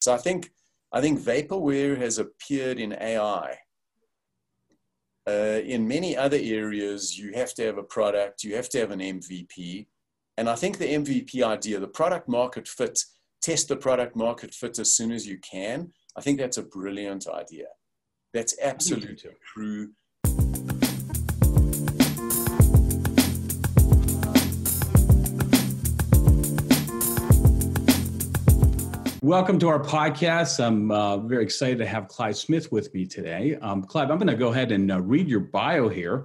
So I think I think vaporware has appeared in AI. Uh, in many other areas, you have to have a product, you have to have an MVP. And I think the MVP idea, the product market fit, test the product market fit as soon as you can. I think that's a brilliant idea. That's absolutely true. Welcome to our podcast. I'm uh, very excited to have Clive Smith with me today. Um, Clive, I'm going to go ahead and uh, read your bio here.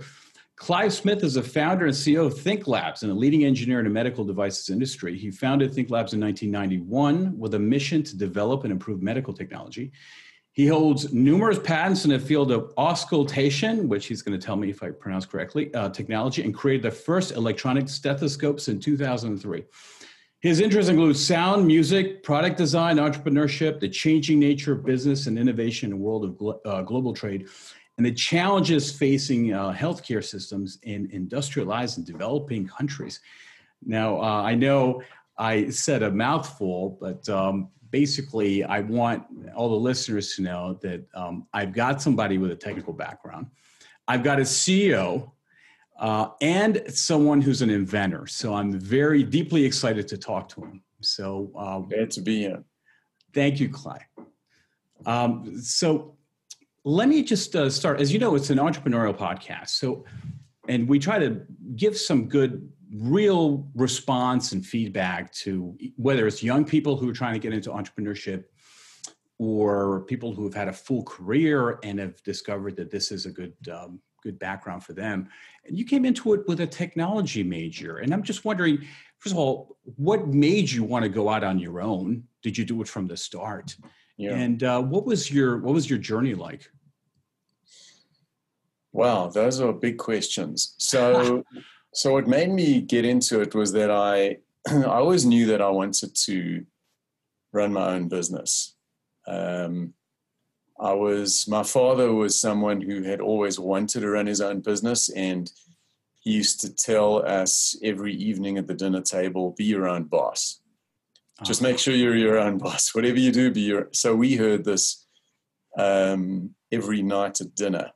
Clive Smith is a founder and CEO of Thinklabs and a leading engineer in the medical devices industry. He founded Thinklabs in 1991 with a mission to develop and improve medical technology. He holds numerous patents in the field of auscultation, which he's going to tell me if I pronounce correctly, uh, technology, and created the first electronic stethoscopes in 2003. His interests include sound, music, product design, entrepreneurship, the changing nature of business and innovation in the world of glo- uh, global trade, and the challenges facing uh, healthcare systems in industrialized and developing countries. Now, uh, I know I said a mouthful, but um, basically, I want all the listeners to know that um, I've got somebody with a technical background. I've got a CEO uh, and someone who's an inventor. So I'm very deeply excited to talk to him. So uh, glad to be here. Thank you, Clay. Um, so let me just uh, start. As you know, it's an entrepreneurial podcast. So, and we try to give some good, real response and feedback to whether it's young people who are trying to get into entrepreneurship or people who have had a full career and have discovered that this is a good um, good background for them. And you came into it with a technology major. And I'm just wondering, first of all, what made you want to go out on your own? Did you do it from the start? Yeah. And uh, what was your what was your journey like? Wow, those are big questions. So, so what made me get into it was that I I always knew that I wanted to run my own business. Um, I was, my father was someone who had always wanted to run his own business. And he used to tell us every evening at the dinner table, be your own boss. Just make sure you're your own boss. Whatever you do, be your. So we heard this um, every night at dinner.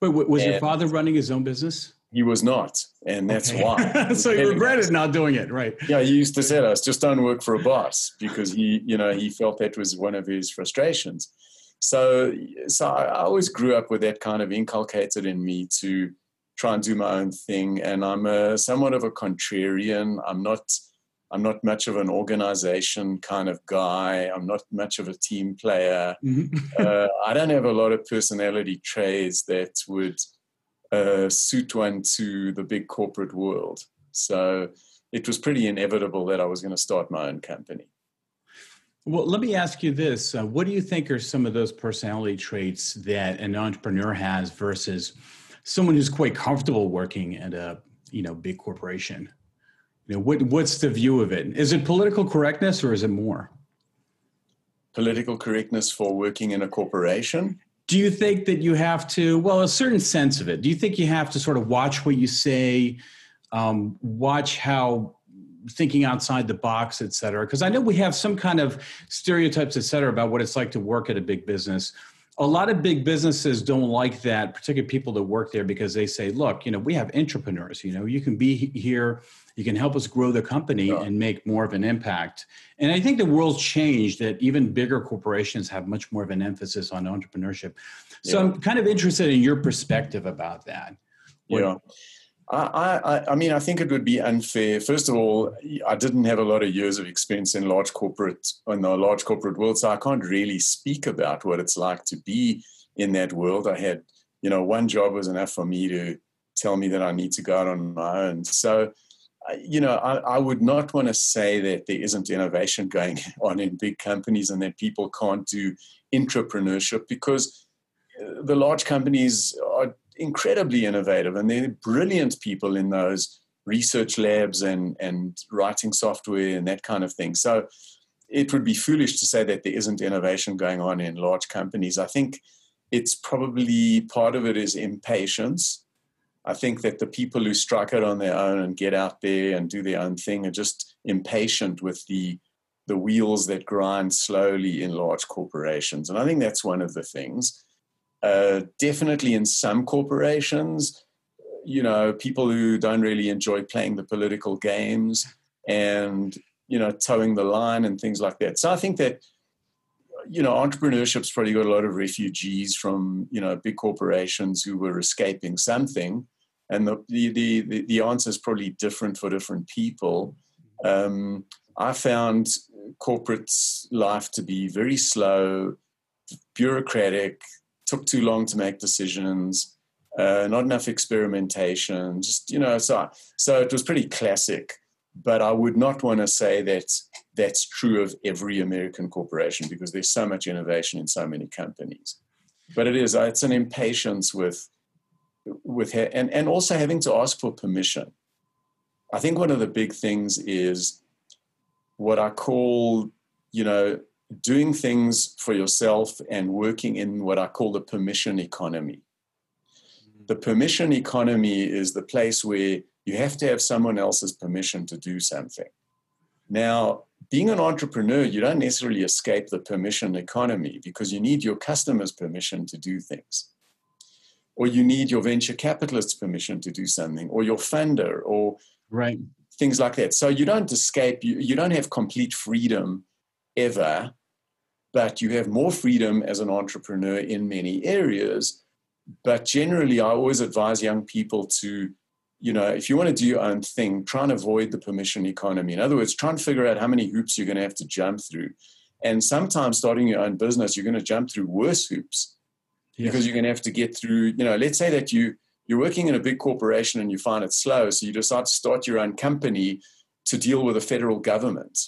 Wait, was and your father running his own business? He was not, and that's okay. why. so he regretted not doing it, right? Yeah, he used to say to us, "Just don't work for a boss," because he, you know, he felt that was one of his frustrations. So, so I always grew up with that kind of inculcated in me to try and do my own thing. And I'm a somewhat of a contrarian. I'm not. I'm not much of an organization kind of guy. I'm not much of a team player. Mm-hmm. uh, I don't have a lot of personality traits that would uh, suit one to the big corporate world. So it was pretty inevitable that I was going to start my own company. Well, let me ask you this. Uh, what do you think are some of those personality traits that an entrepreneur has versus someone who's quite comfortable working at a, you know, big corporation? You know, what, what's the view of it? Is it political correctness or is it more? Political correctness for working in a corporation? Do you think that you have to, well, a certain sense of it, do you think you have to sort of watch what you say, um, watch how thinking outside the box, et cetera? Because I know we have some kind of stereotypes, et cetera, about what it's like to work at a big business. A lot of big businesses don't like that, particularly people that work there, because they say, look, you know, we have entrepreneurs, you know, you can be here, you can help us grow the company yeah. and make more of an impact. And I think the world's changed that even bigger corporations have much more of an emphasis on entrepreneurship. So yeah. I'm kind of interested in your perspective about that. What, yeah. I, I, I mean, I think it would be unfair. First of all, I didn't have a lot of years of experience in large corporate in the large corporate world, so I can't really speak about what it's like to be in that world. I had, you know, one job was enough for me to tell me that I need to go out on my own. So, you know, I, I would not want to say that there isn't innovation going on in big companies and that people can't do entrepreneurship because uh, the large companies are incredibly innovative and they're brilliant people in those research labs and, and writing software and that kind of thing. So it would be foolish to say that there isn't innovation going on in large companies. I think it's probably part of it is impatience. I think that the people who strike it on their own and get out there and do their own thing are just impatient with the the wheels that grind slowly in large corporations. And I think that's one of the things. Uh, definitely in some corporations, you know, people who don't really enjoy playing the political games and, you know, toeing the line and things like that. So I think that, you know, entrepreneurship's probably got a lot of refugees from, you know, big corporations who were escaping something. And the, the, the, the answer is probably different for different people. Um, I found corporate life to be very slow, bureaucratic, took too long to make decisions, uh, not enough experimentation. Just you know, so so it was pretty classic. But I would not want to say that that's true of every American corporation because there's so much innovation in so many companies. But it is it's an impatience with with and and also having to ask for permission. I think one of the big things is what I call, you know, doing things for yourself and working in what I call the permission economy. Mm-hmm. The permission economy is the place where you have to have someone else's permission to do something. Now, being an entrepreneur, you don't necessarily escape the permission economy because you need your customers' permission to do things. Or you need your venture capitalist's permission to do something, or your funder, or right things like that. So you don't escape, you, you don't have complete freedom ever, but you have more freedom as an entrepreneur in many areas. But generally, I always advise young people to, you know, if you want to do your own thing, try and avoid the permission economy. In other words, try and figure out how many hoops you're going to have to jump through. And sometimes starting your own business, you're going to jump through worse hoops yes. because you're going to have to get through, you know, let's say that you you're working in a big corporation and you find it slow, so you decide to start your own company to deal with the federal government.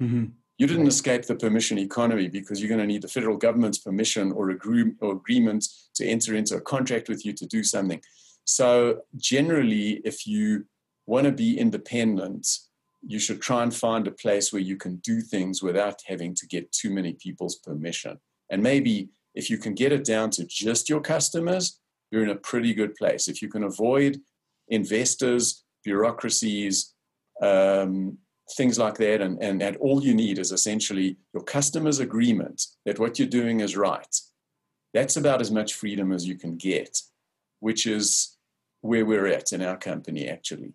Mm-hmm. You didn't escape the permission economy because you're going to need the federal government's permission or, agree- or agreement to enter into a contract with you to do something. So, generally, if you want to be independent, you should try and find a place where you can do things without having to get too many people's permission. And maybe if you can get it down to just your customers, you're in a pretty good place. If you can avoid investors, bureaucracies, um, things like that, and, and, and all you need is essentially your customer's agreement that what you're doing is right. That's about as much freedom as you can get, which is where we're at in our company, actually.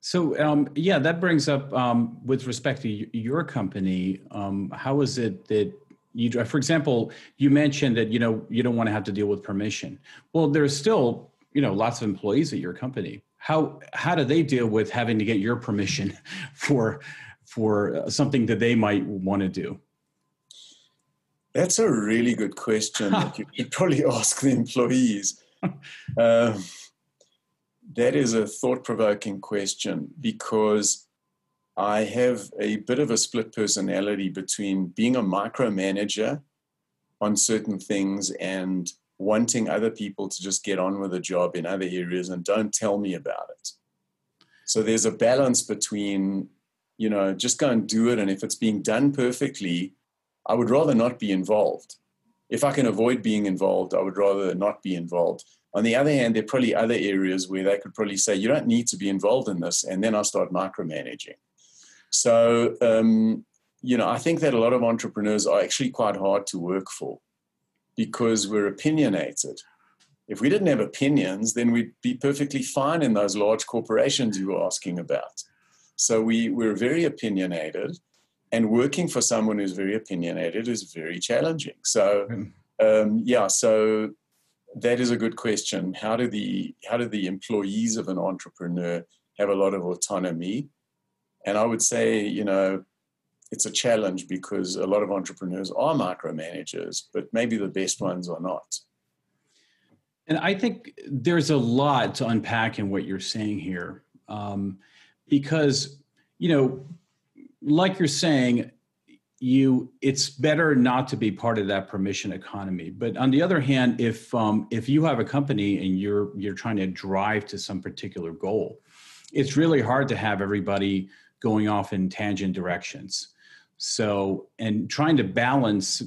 So um, yeah, that brings up um, with respect to your company. Um, how is it that you for example you mentioned that you know you don't want to have to deal with permission well there's still you know lots of employees at your company how how do they deal with having to get your permission for for something that they might want to do? That's a really good question that you could probably ask the employees. Um, that is a thought-provoking question because I have a bit of a split personality between being a micromanager on certain things and wanting other people to just get on with the job in other areas and don't tell me about it. So there's a balance between, you know, just go and do it. And if it's being done perfectly, I would rather not be involved. If I can avoid being involved, I would rather not be involved. On the other hand, there are probably other areas where they could probably say, you don't need to be involved in this. And then I'll start micromanaging. So, um, you know, I think that a lot of entrepreneurs are actually quite hard to work for because we're opinionated. If we didn't have opinions, then we'd be perfectly fine in those large corporations you were asking about. So we, we're very opinionated, and working for someone who's very opinionated is very challenging. So, hmm. um, yeah, so that is a good question. How do the how do the employees of an entrepreneur have a lot of autonomy? And I would say, you know, it's a challenge because a lot of entrepreneurs are micromanagers, but maybe the best ones are not. And I think there's a lot to unpack in what you're saying here. Um, because, you know, like you're saying, you it's better not to be part of that permission economy but on the other hand if um, if you have a company and you're you're trying to drive to some particular goal it's really hard to have everybody going off in tangent directions. So, and trying to balance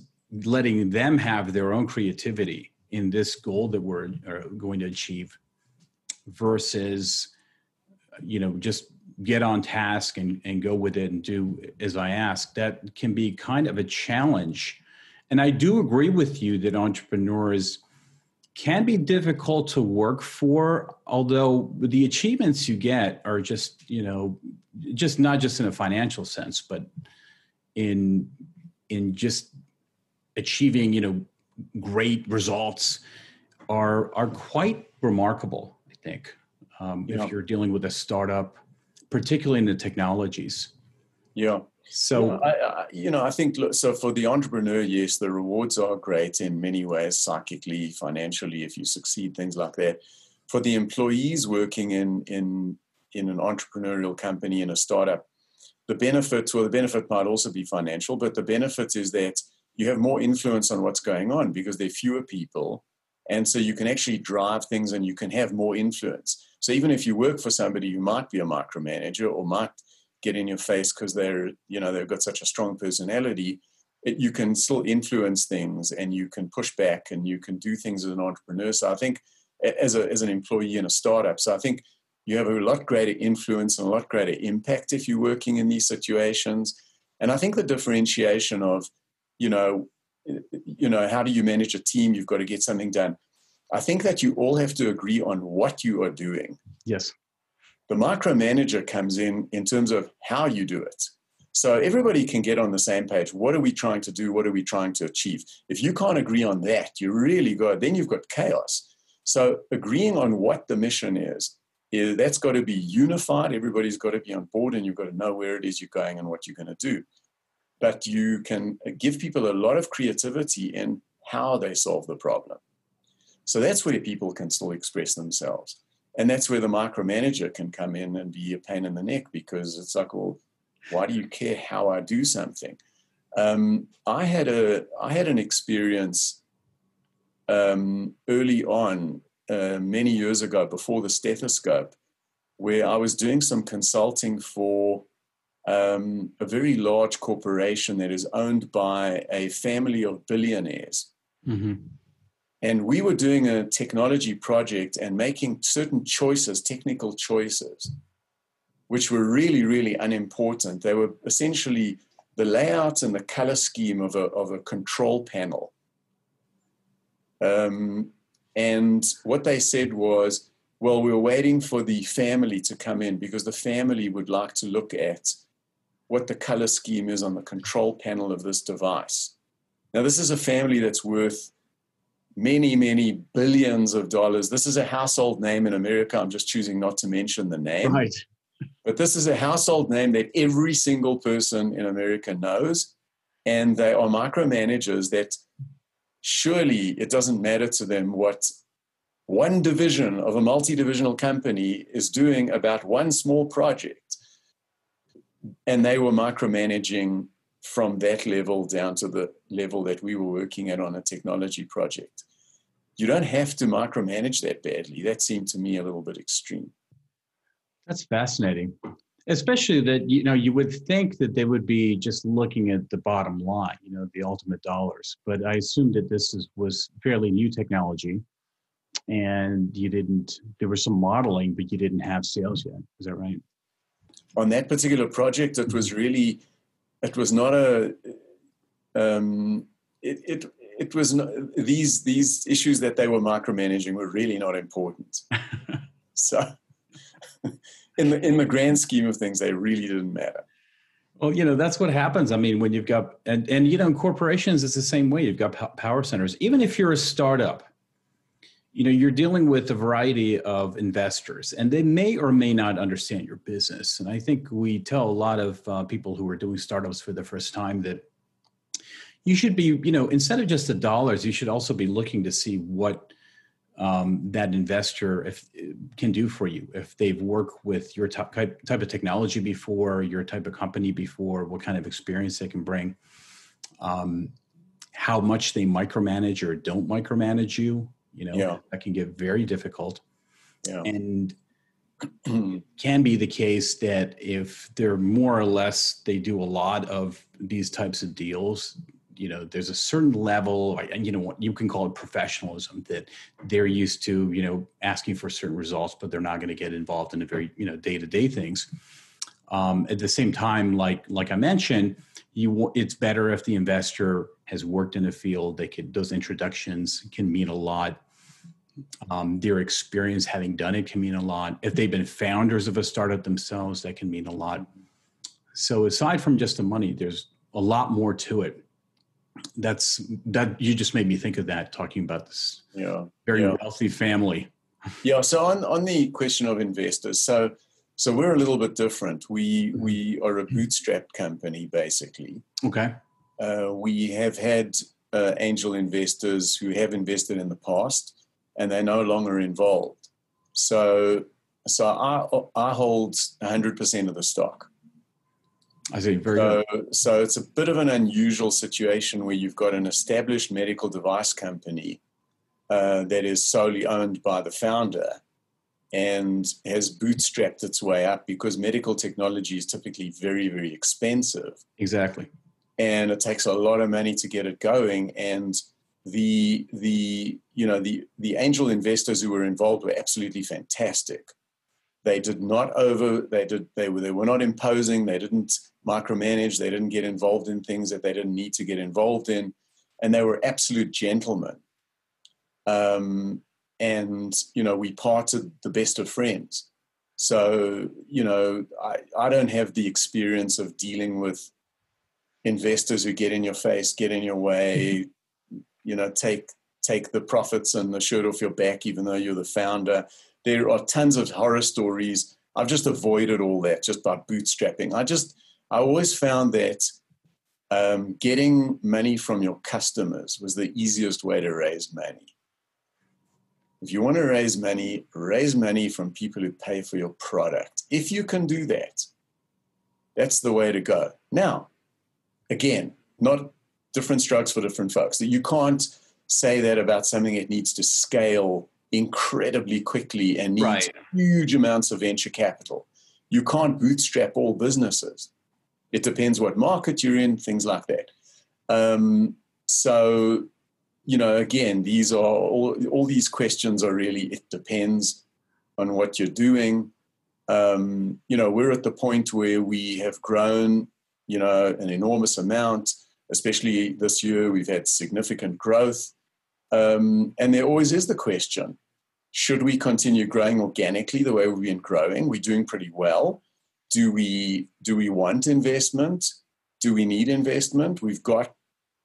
letting them have their own creativity in this goal that we're uh, going to achieve versus, you know, just get on task and, and go with it and do as I ask, that can be kind of a challenge. And I do agree with you that entrepreneurs can be difficult to work for, although the achievements you get are just, you know, just not just in a financial sense, but in in just achieving, you know, great results are are quite remarkable, I think. Um, yeah. If you're dealing with a startup, particularly in the technologies. Yeah. So, I, I, you know, I think so for the entrepreneur, yes, the rewards are great in many ways, psychically, financially, if you succeed, things like that. For the employees working in in in an entrepreneurial company in a startup, the benefits, well, the benefit might also be financial, but the benefit is that you have more influence on what's going on because there are fewer people, and so you can actually drive things and you can have more influence. So even if you work for somebody who might be a micromanager or might get in your face because they're you know they've got such a strong personality it, you can still influence things and you can push back and you can do things as an entrepreneur so i think as, a, as an employee in a startup so i think you have a lot greater influence and a lot greater impact if you're working in these situations and i think the differentiation of you know you know how do you manage a team you've got to get something done i think that you all have to agree on what you are doing yes the micromanager comes in in terms of how you do it. So everybody can get on the same page. What are we trying to do? What are we trying to achieve? If you can't agree on that, you really got then you've got chaos. So agreeing on what the mission is, that's got to be unified. Everybody's got to be on board, and you've got to know where it is you're going and what you're going to do. But you can give people a lot of creativity in how they solve the problem. So that's where people can still express themselves. And that's where the micromanager can come in and be a pain in the neck because it's like, well, why do you care how I do something? Um, I had a I had an experience um, early on, uh, many years ago, before the stethoscope, where I was doing some consulting for um, a very large corporation that is owned by a family of billionaires. Mm-hmm. And we were doing a technology project and making certain choices, technical choices, which were really, really unimportant. They were essentially the layout and the color scheme of a, of a control panel. Um, and what they said was, well, we we're waiting for the family to come in because the family would like to look at what the color scheme is on the control panel of this device. Now, this is a family that's worth many, many billions of dollars. This is a household name in America. I'm just choosing not to mention the name. Right. But this is a household name that every single person in America knows. And they are micromanagers that surely it doesn't matter to them what one division of a multi divisional company is doing about one small project. And they were micromanaging from that level down to the level that we were working at on a technology project. You don't have to micromanage that badly. That seemed to me a little bit extreme. That's fascinating. Especially that you know you would think that they would be just looking at the bottom line, you know, the ultimate dollars. But I assume that this is, was fairly new technology, and you didn't. There was some modeling, but you didn't have sales yet. Is that right? On that particular project, it was really it was not a um, it, it it was not, these these issues that they were micromanaging were really not important. so, in the in the grand scheme of things, they really didn't matter. Well, you know that's what happens. I mean, when you've got and and you know, in corporations, it's the same way. You've got power centers. Even if you're a startup, you know you're dealing with a variety of investors and they may or may not understand your business and i think we tell a lot of uh, people who are doing startups for the first time that you should be you know instead of just the dollars you should also be looking to see what um, that investor if can do for you if they've worked with your type, type of technology before your type of company before what kind of experience they can bring um, how much they micromanage or don't micromanage you you know yeah. that can get very difficult yeah. and can be the case that if they're more or less they do a lot of these types of deals you know there's a certain level and you know what you can call it professionalism that they're used to you know asking for certain results but they're not going to get involved in the very you know day-to-day things Um, at the same time, like like I mentioned, you it's better if the investor has worked in the field. They could those introductions can mean a lot. Um, their experience having done it can mean a lot. If they've been founders of a startup themselves, that can mean a lot. So aside from just the money, there's a lot more to it. That's that you just made me think of that talking about this yeah, very yeah. wealthy family. Yeah. So on on the question of investors, so so we're a little bit different. We we are a bootstrap company basically. Okay. Uh, we have had uh, angel investors who have invested in the past, and they're no longer involved. So so I I hold 100% of the stock. I see. Very so, good. so it's a bit of an unusual situation where you've got an established medical device company uh, that is solely owned by the founder and has bootstrapped its way up because medical technology is typically very, very expensive. Exactly. And it takes a lot of money to get it going. And the the you know the the angel investors who were involved were absolutely fantastic. They did not over they did they were they were not imposing, they didn't micromanage, they didn't get involved in things that they didn't need to get involved in, and they were absolute gentlemen. Um, and you know we parted the best of friends. So you know I, I don't have the experience of dealing with investors who get in your face get in your way you know take take the profits and the shirt off your back even though you're the founder. There are tons of horror stories. I've just avoided all that just by bootstrapping. I just i always found that um, getting money from your customers was the easiest way to raise money if you want to raise money, raise money from people who pay for your product. If you can do that, that's the way to go. Now, again, not different strokes for different folks. That you can't say that about something that needs to scale incredibly quickly and needs Right. huge amounts of venture capital. You can't bootstrap all businesses. It depends what market you're in, things like that. Um, so you know, again, these are all, all these questions are really, it depends on what you're doing. Um, you know, we're at the point where we have grown, you know, an enormous amount, especially this year, we've had significant growth. Um, and there always is the question should we continue growing organically the way we've been growing? We're doing pretty well. Do we do we want investment? Do we need investment? We've got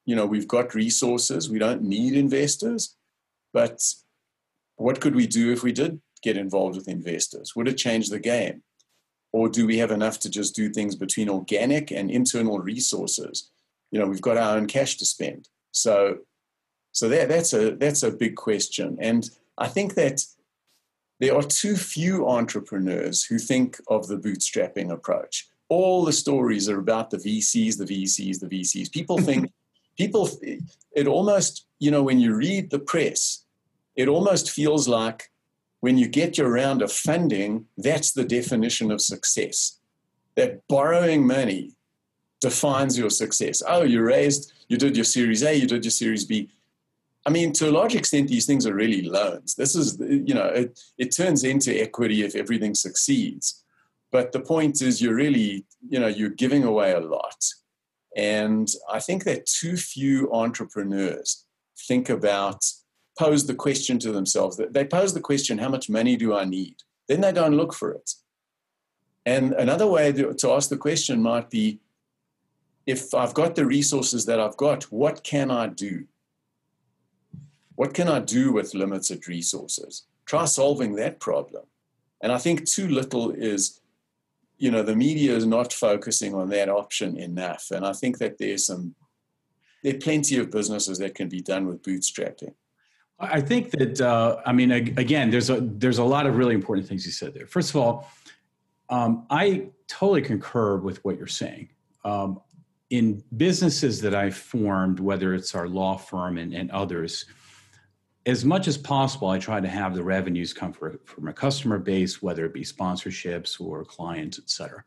you know we've got resources. We don't need investors. But what could we do if we did get involved with investors? Would it change the game? Or do we have enough to just do things between organic and internal resources? You know we've got our own cash to spend. So so that, that's a that's a big question. And i think that there are too few entrepreneurs who think of the bootstrapping approach. All the stories are about the vcs the vcs the vcs people think people it almost you know when you read the press it almost feels like when you get your round of funding that's the definition of success. That borrowing money defines your success. Oh you raised you did your series a you did your series b i mean to a large extent these things are really loans this is you know it, it turns into equity if everything succeeds but the point is you're really you know you're giving away a lot and I think that too few entrepreneurs think about, pose the question to themselves. They pose the question, how much money do I need? Then they don't look for it. And another way to ask the question might be, if I've got the resources that I've got, what can I do? What can I do with limited resources? Try solving that problem. And I think too little is you know the media is not focusing on that option enough and i think that there's some there are plenty of businesses that can be done with bootstrapping I think that uh, I mean again, there's a there's a lot of really important things you said there. First of all, um, I totally concur with what you're saying. Um, in businesses that I formed, whether it's our law firm and, and others, as much as possible, I try to have the revenues come for, from a customer base, whether it be sponsorships or clients, et cetera.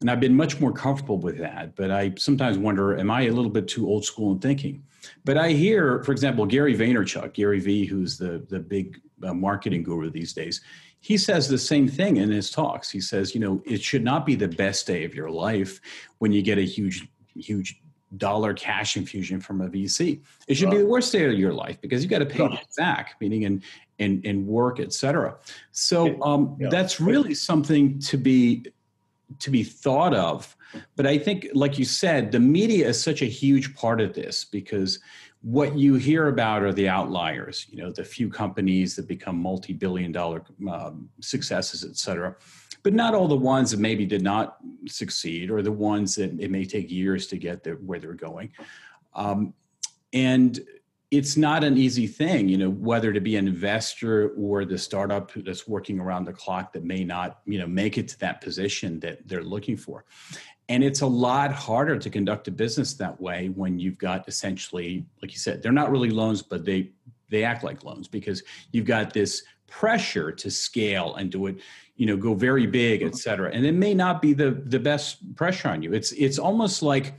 And I've been much more comfortable with that. But I sometimes wonder, am I a little bit too old school in thinking? But I hear, for example, Gary Vaynerchuk, Gary V, who's the, the big uh, marketing guru these days. He says the same thing in his talks. He says, you know, it should not be the best day of your life when you get a huge, huge dollar cash infusion from a VC. It should be the worst day of your life because you got to pay it back, meaning in in, in work, etc. So um, yeah. that's really something to be to be thought of. But I think, like you said, the media is such a huge part of this because what you hear about are the outliers. You know, the few companies that become multi-billion dollar um, successes, et cetera. But not all the ones that maybe did not succeed, or the ones that it may take years to get there, where they're going. Um, and it's not an easy thing, you know, whether to be an investor or the startup that's working around the clock that may not, you know, make it to that position that they're looking for. And it's a lot harder to conduct a business that way when you've got essentially, like you said, they're not really loans, but they they act like loans because you've got this pressure to scale and do it, you know, go very big, et uh-huh. cetera. And it may not be the the best pressure on you. It's it's almost like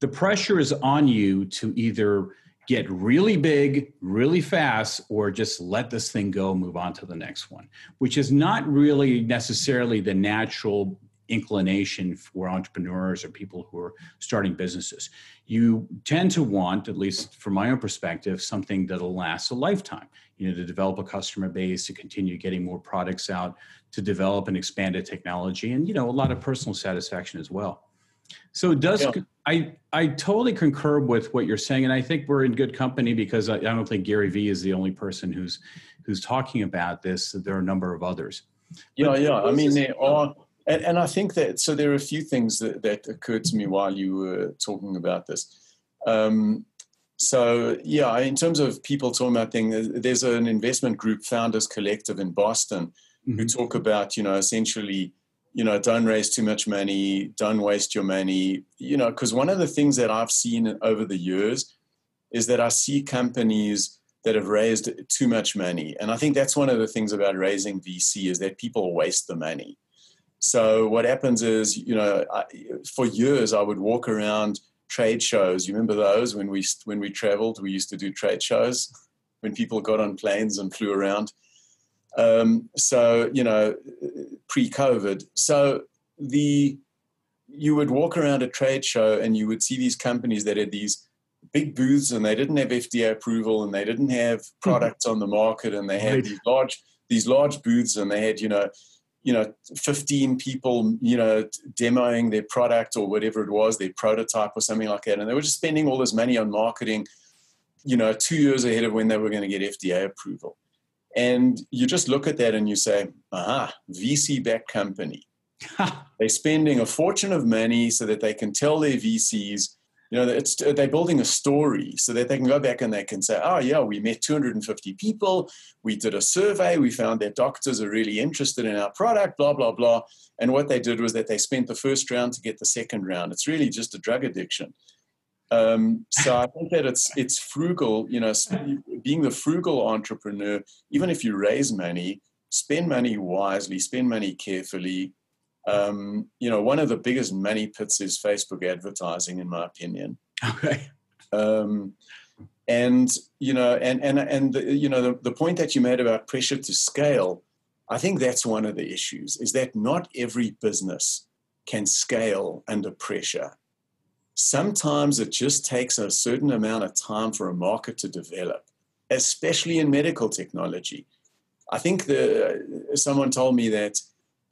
the pressure is on you to either get really big really fast or just let this thing go move on to the next one which is not really necessarily the natural inclination for entrepreneurs or people who are starting businesses you tend to want at least from my own perspective something that'll last a lifetime you know to develop a customer base to continue getting more products out to develop and expand a technology and you know a lot of personal satisfaction as well so it does yeah. I I totally concur with what you're saying, and I think we're in good company because I, I, don't think Gary Vee is the only person who's who's talking about this. There are a number of others. Yeah, but yeah. I mean, they are, and, and I think that so there are a few things that, that occurred to me while you were talking about this. Um, so yeah, in terms of people talking about things, there's an investment group, Founders Collective in Boston, mm-hmm. who talk about you know essentially you know, don't raise too much money, don't waste your money, you know, because one of the things that I've seen over the years is that I see companies that have raised too much money. And I think that's one of the things about raising VC is that people waste the money. So what happens is, you know, I, for years I would walk around trade shows. You remember those when we when we traveled? We used to do trade shows when people got on planes and flew around. Um, so you know, pre-COVID. So the you would walk around a trade show and you would see these companies that had these big booths and they didn't have FDA approval and they didn't have hmm. products on the market and they had right. these large these large booths and they had you know you know 15 people you know demoing their product or whatever it was their prototype or something like that and they were just spending all this money on marketing you know 2 years ahead of when they were going to get FDA approval and you just look at that and you say, aha, VC backed company. they're spending a fortune of money so that they can tell their VCs, you know, it's, they're building a story so that they can go back and they can say, oh, yeah, we met 250 people. We did a survey. We found that doctors are really interested in our product, blah, blah, blah. And what they did was that they spent the first round to get the second round. It's really just a drug addiction. Um, so I think that it's it's frugal. You know, being the frugal entrepreneur, even if you raise money, spend money wisely, spend money carefully. Um, you know, one of the biggest money pits is Facebook advertising, in my opinion. Okay. Um, and you know, and and and the, you know, the, the point that you made about pressure to scale, I think that's one of the issues. Is that not every business can scale under pressure sometimes it just takes a certain amount of time for a market to develop, especially in medical technology. I think the, someone told me that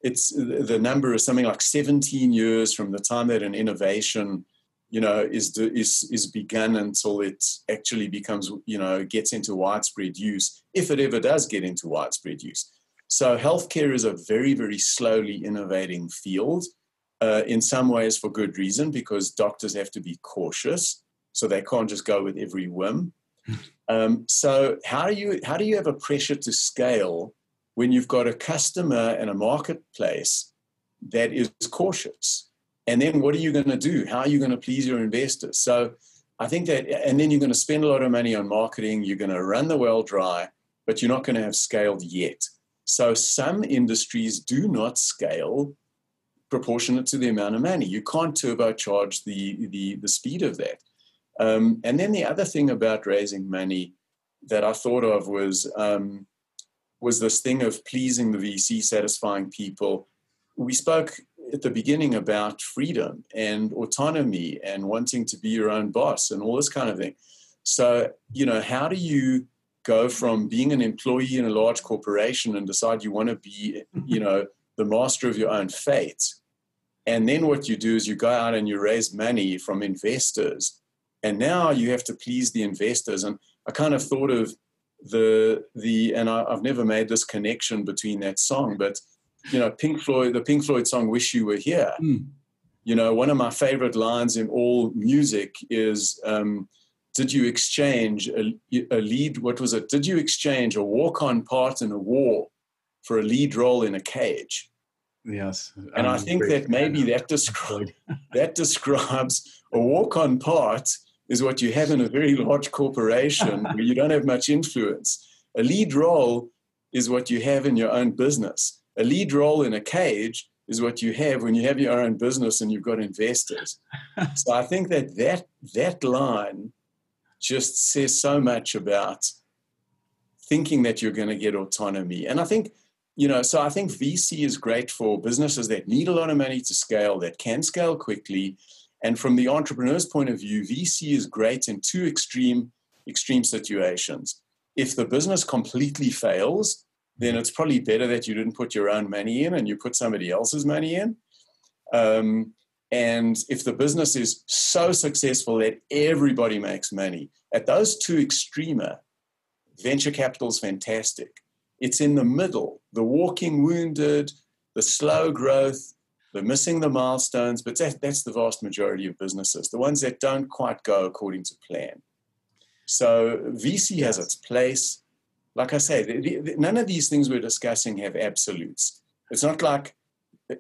it's the number is something like 17 years from the time that an innovation you know is is is begun until it actually becomes you know gets into widespread use if it ever does get into widespread use so healthcare is a very very slowly innovating field uh, in some ways for good reason because doctors have to be cautious, so they can't just go with every whim. Um, so how do you how do you have a pressure to scale when you've got a customer and a marketplace that is cautious? And then what are you going to do? How are you going to please your investors? So I think that, and then you're going to spend a lot of money on marketing. You're going to run the well dry, but you're not going to have scaled yet. So some industries do not scale proportionate to the amount of money. You can't turbocharge the, the, the speed of that. Um, and then the other thing about raising money that I thought of was, um, was this thing of pleasing the VC, satisfying people. We spoke at the beginning about freedom and autonomy and wanting to be your own boss and all this kind of thing. So, you know, how do you go from being an employee in a large corporation and decide you want to be, you know, the master of your own fate? And then what you do is you go out and you raise money from investors. And now you have to please the investors. And I kind of thought of the the and I, have never made this connection between that song, but you know, Pink Floyd, the Pink Floyd song "Wish You Were Here." Mm. You know, one of my favorite lines in all music is, um, "Did you exchange a, a lead? What was it? Did you exchange a walk-on part in a war for a lead role in a cage?" Yes, and I think that maybe that describes that describes a walk-on part is what you have in a very large corporation where you don't have much influence. A lead role is what you have in your own business. A lead role in a cage is what you have when you have your own business and you've got investors. so I think that that, that line just says so much about thinking that you're going to get autonomy. And I think, you know, so I think VC is great for businesses that need a lot of money to scale, that can scale quickly, and from the entrepreneur's point of view, VC is great in two extreme extreme situations. If the business completely fails, then it's probably better that you didn't put your own money in and you put somebody else's money in. Um, and if the business is so successful that everybody makes money, at those two extrema, venture capital is fantastic. It's in the middle, the walking wounded, the slow growth, they're missing the milestones, but that, that's the vast majority of businesses, the ones that don't quite go according to plan. So VC has its place. Like I say, the, the, none of these things we're discussing have absolutes. It's not like,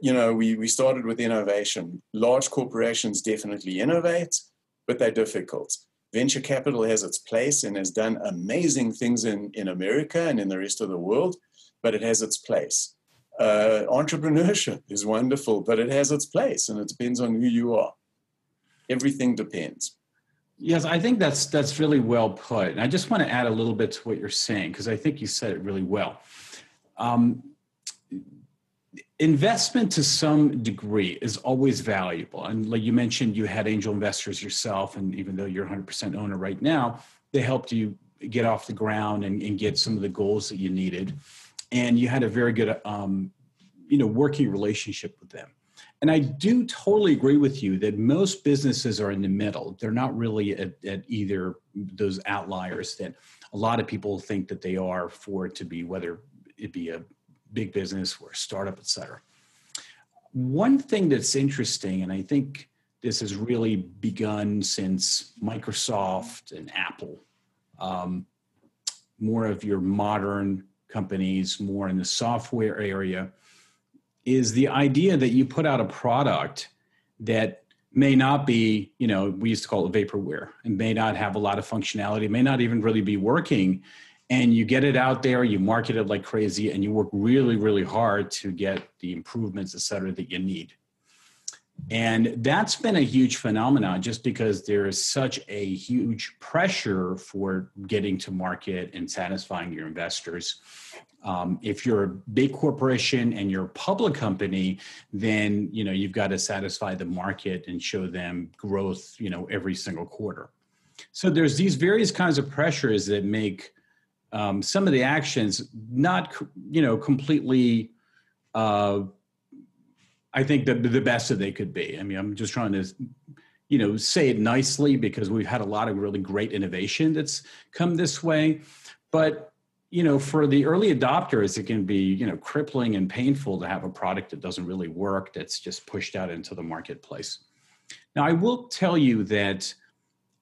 you know, we, we started with innovation. Large corporations definitely innovate, but they're difficult. Venture capital has its place and has done amazing things in, in America and in the rest of the world, but it has its place uh, entrepreneurship is wonderful, but it has its place and it depends on who you are. Everything depends. Yes, I think that's that's really well put. And I just want to add a little bit to what you're saying because I think you said it really well. Um, investment to some degree is always valuable, and like you mentioned, you had angel investors yourself, and even though you're 100% owner right now, they helped you get off the ground and, and get some of the goals that you needed and you had a very good um, you know working relationship with them. And i do totally agree with you that most businesses are in the middle. They're not really at, at either those outliers that a lot of people think that they are for it to be whether it be a big business or a startup et cetera. One thing that's interesting and i think this has really begun since microsoft and apple um, more of your modern companies more in the software area is the idea that you put out a product that may not be, you know, we used to call it vaporware and may not have a lot of functionality, may not even really be working. And you get it out there, you market it like crazy, and you work really, really hard to get the improvements, et cetera, that you need. And that's been a huge phenomenon just because there is such a huge pressure for getting to market and satisfying your investors. Um, if you're a big corporation and you're a public company, then you know you've got to satisfy the market and show them growth, you know, every single quarter. So there's these various kinds of pressures that make um, some of the actions not, you know, completely uh, I think the the best that they could be. I mean, I'm just trying to, you know, say it nicely because we've had a lot of really great innovation that's come this way, but you know, for the early adopters, it can be you know crippling and painful to have a product that doesn't really work that's just pushed out into the marketplace. Now, I will tell you that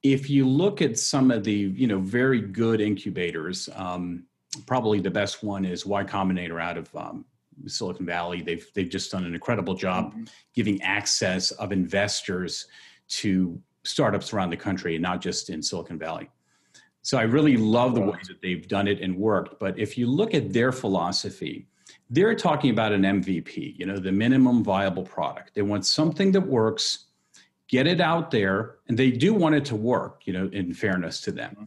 if you look at some of the you know very good incubators, um, probably the best one is Y Combinator out of um, Silicon Valley. They've they've just done an incredible job mm-hmm. giving access of investors to startups around the country, and not just in Silicon Valley. So I really love the way that they've done it and worked. But if you look at their philosophy, they're talking about an MVP, you know, the minimum viable product. They want something that works, get it out there, and they do want it to work, you know, in fairness to them. Mm-hmm.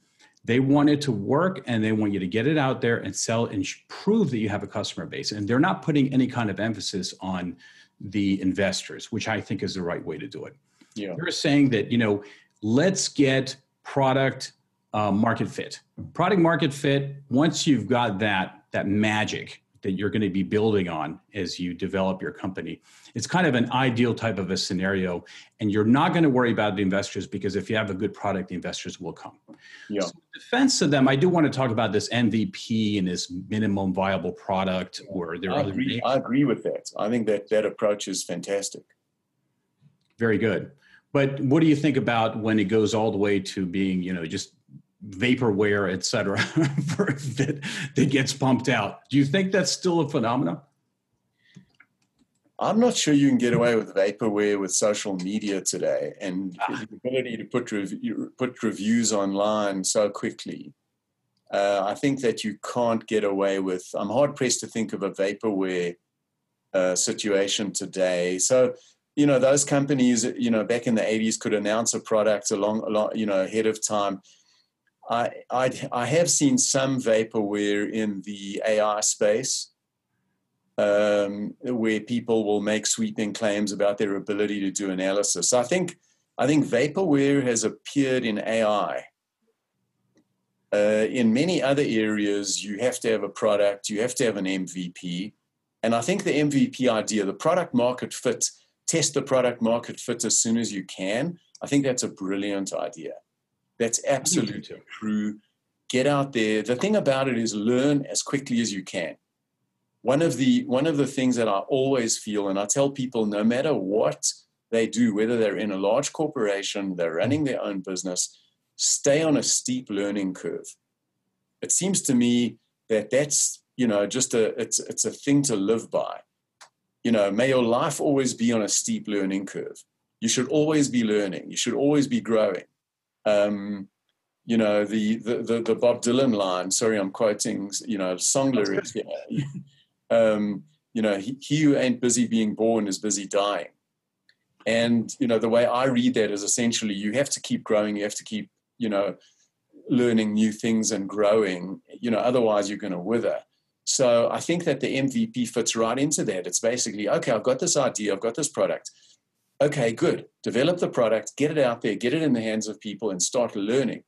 They want it to work and they want you to get it out there and sell and prove that you have a customer base. And they're not putting any kind of emphasis on the investors, which I think is the right way to do it. Yeah. They're saying that, you know, let's get product uh, market fit. Product market fit, once you've got that, that magic that you're going to be building on as you develop your company. It's kind of an ideal type of a scenario, and you're not going to worry about the investors because if you have a good product, the investors will come. Yeah. So defense of them, I do want to talk about this MVP and this minimum viable product, or there I are agree, I agree with that. I think that that approach is fantastic. Very good. But what do you think about when it goes all the way to being, you know, just vaporware, et cetera, that, that gets pumped out. Do you think that's still a phenomenon? I'm not sure you can get away with vaporware with social media today and ah. the ability to put, rev- put reviews online so quickly. Uh, I think that you can't get away with. I'm hard pressed to think of a vaporware uh, situation today. So, you know, those companies, you know, back in the 80s could announce a product along, along you know, ahead of time. I, I, have seen some vaporware in the AI space um, where people will make sweeping claims about their ability to do analysis. I think, I think vaporware has appeared in AI. Uh, in many other areas, you have to have a product, you have to have an MVP. And I think the MVP idea, the product market fit, test the product market fit as soon as you can, I think that's a brilliant idea. That's absolutely mm. true. Get out there. The thing about it is learn as quickly as you can. One of the one of the things that I always feel, and I tell people, no matter what they do, whether they're in a large corporation, they're running their own business, stay on a steep learning curve. It seems to me that that's you know just a it's it's a thing to live by. You know, may your life always be on a steep learning curve. You should always be learning. You should always be growing um, you know, the, the, the, the, Bob Dylan line, sorry, I'm quoting, you know, song lyrics here. um, you know, he, he who ain't busy being born is busy dying. And, you know, the way I read that is essentially you have to keep growing, you have to keep, you know, learning new things and growing, you know, otherwise you're going to wither. So I think that the MVP fits right into that. It's basically, okay, I've got this idea, I've got this product okay, good. Develop the product, get it out there, get it in the hands of people, and start learning.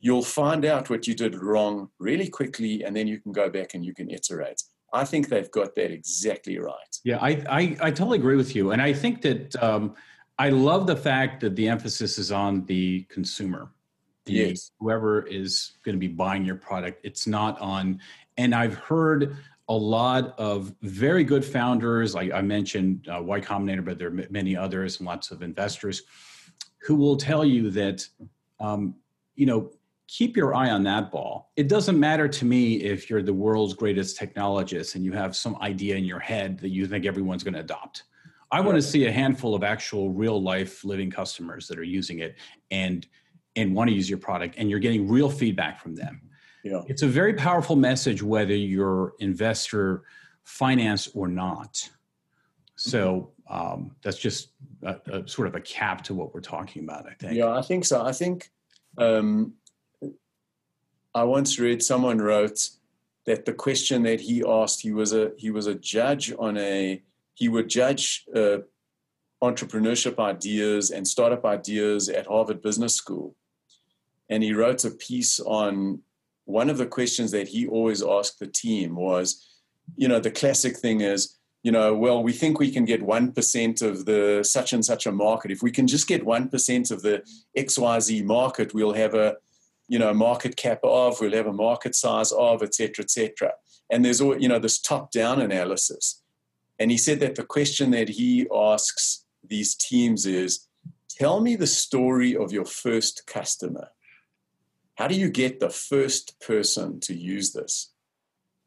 You'll find out what you did wrong really quickly, and then you can go back and you can iterate. I think they've got that exactly right. Yeah, I, I, I totally agree with you. And I think that um, I love the fact that the emphasis is on the consumer. The, yes. Whoever is going to be buying your product, it's not on. And I've heard a lot of very good founders, like I mentioned uh, Y Combinator, but there are many others and lots of investors who will tell you that, um, you know, keep your eye on that ball. It doesn't matter to me if you're the world's greatest technologist and you have some idea in your head that you think everyone's going to adopt. I want to see a handful of actual real life living customers that are using it and and want to use your product and you're getting real feedback from them yeah. It's a very powerful message whether you're investor finance or not. So um, that's just a, a, sort of a cap to what we're talking about, I think. Yeah, I think so. I think um, I once read someone wrote that the question that he asked, he was a he was a judge on a he would judge uh, entrepreneurship ideas and startup ideas at Harvard Business School, and he wrote a piece on one of the questions that he always asked the team was, you know, the classic thing is, you know, well, we think we can get 1% of the such and such a market. If we can just get 1% of the XYZ market, we'll have a, you know, market cap of, we'll have a market size of, et cetera, et cetera. And there's, all, you know, this top down analysis. And he said that the question that he asks these teams is, tell me the story of your first customer how do you get the first person to use this?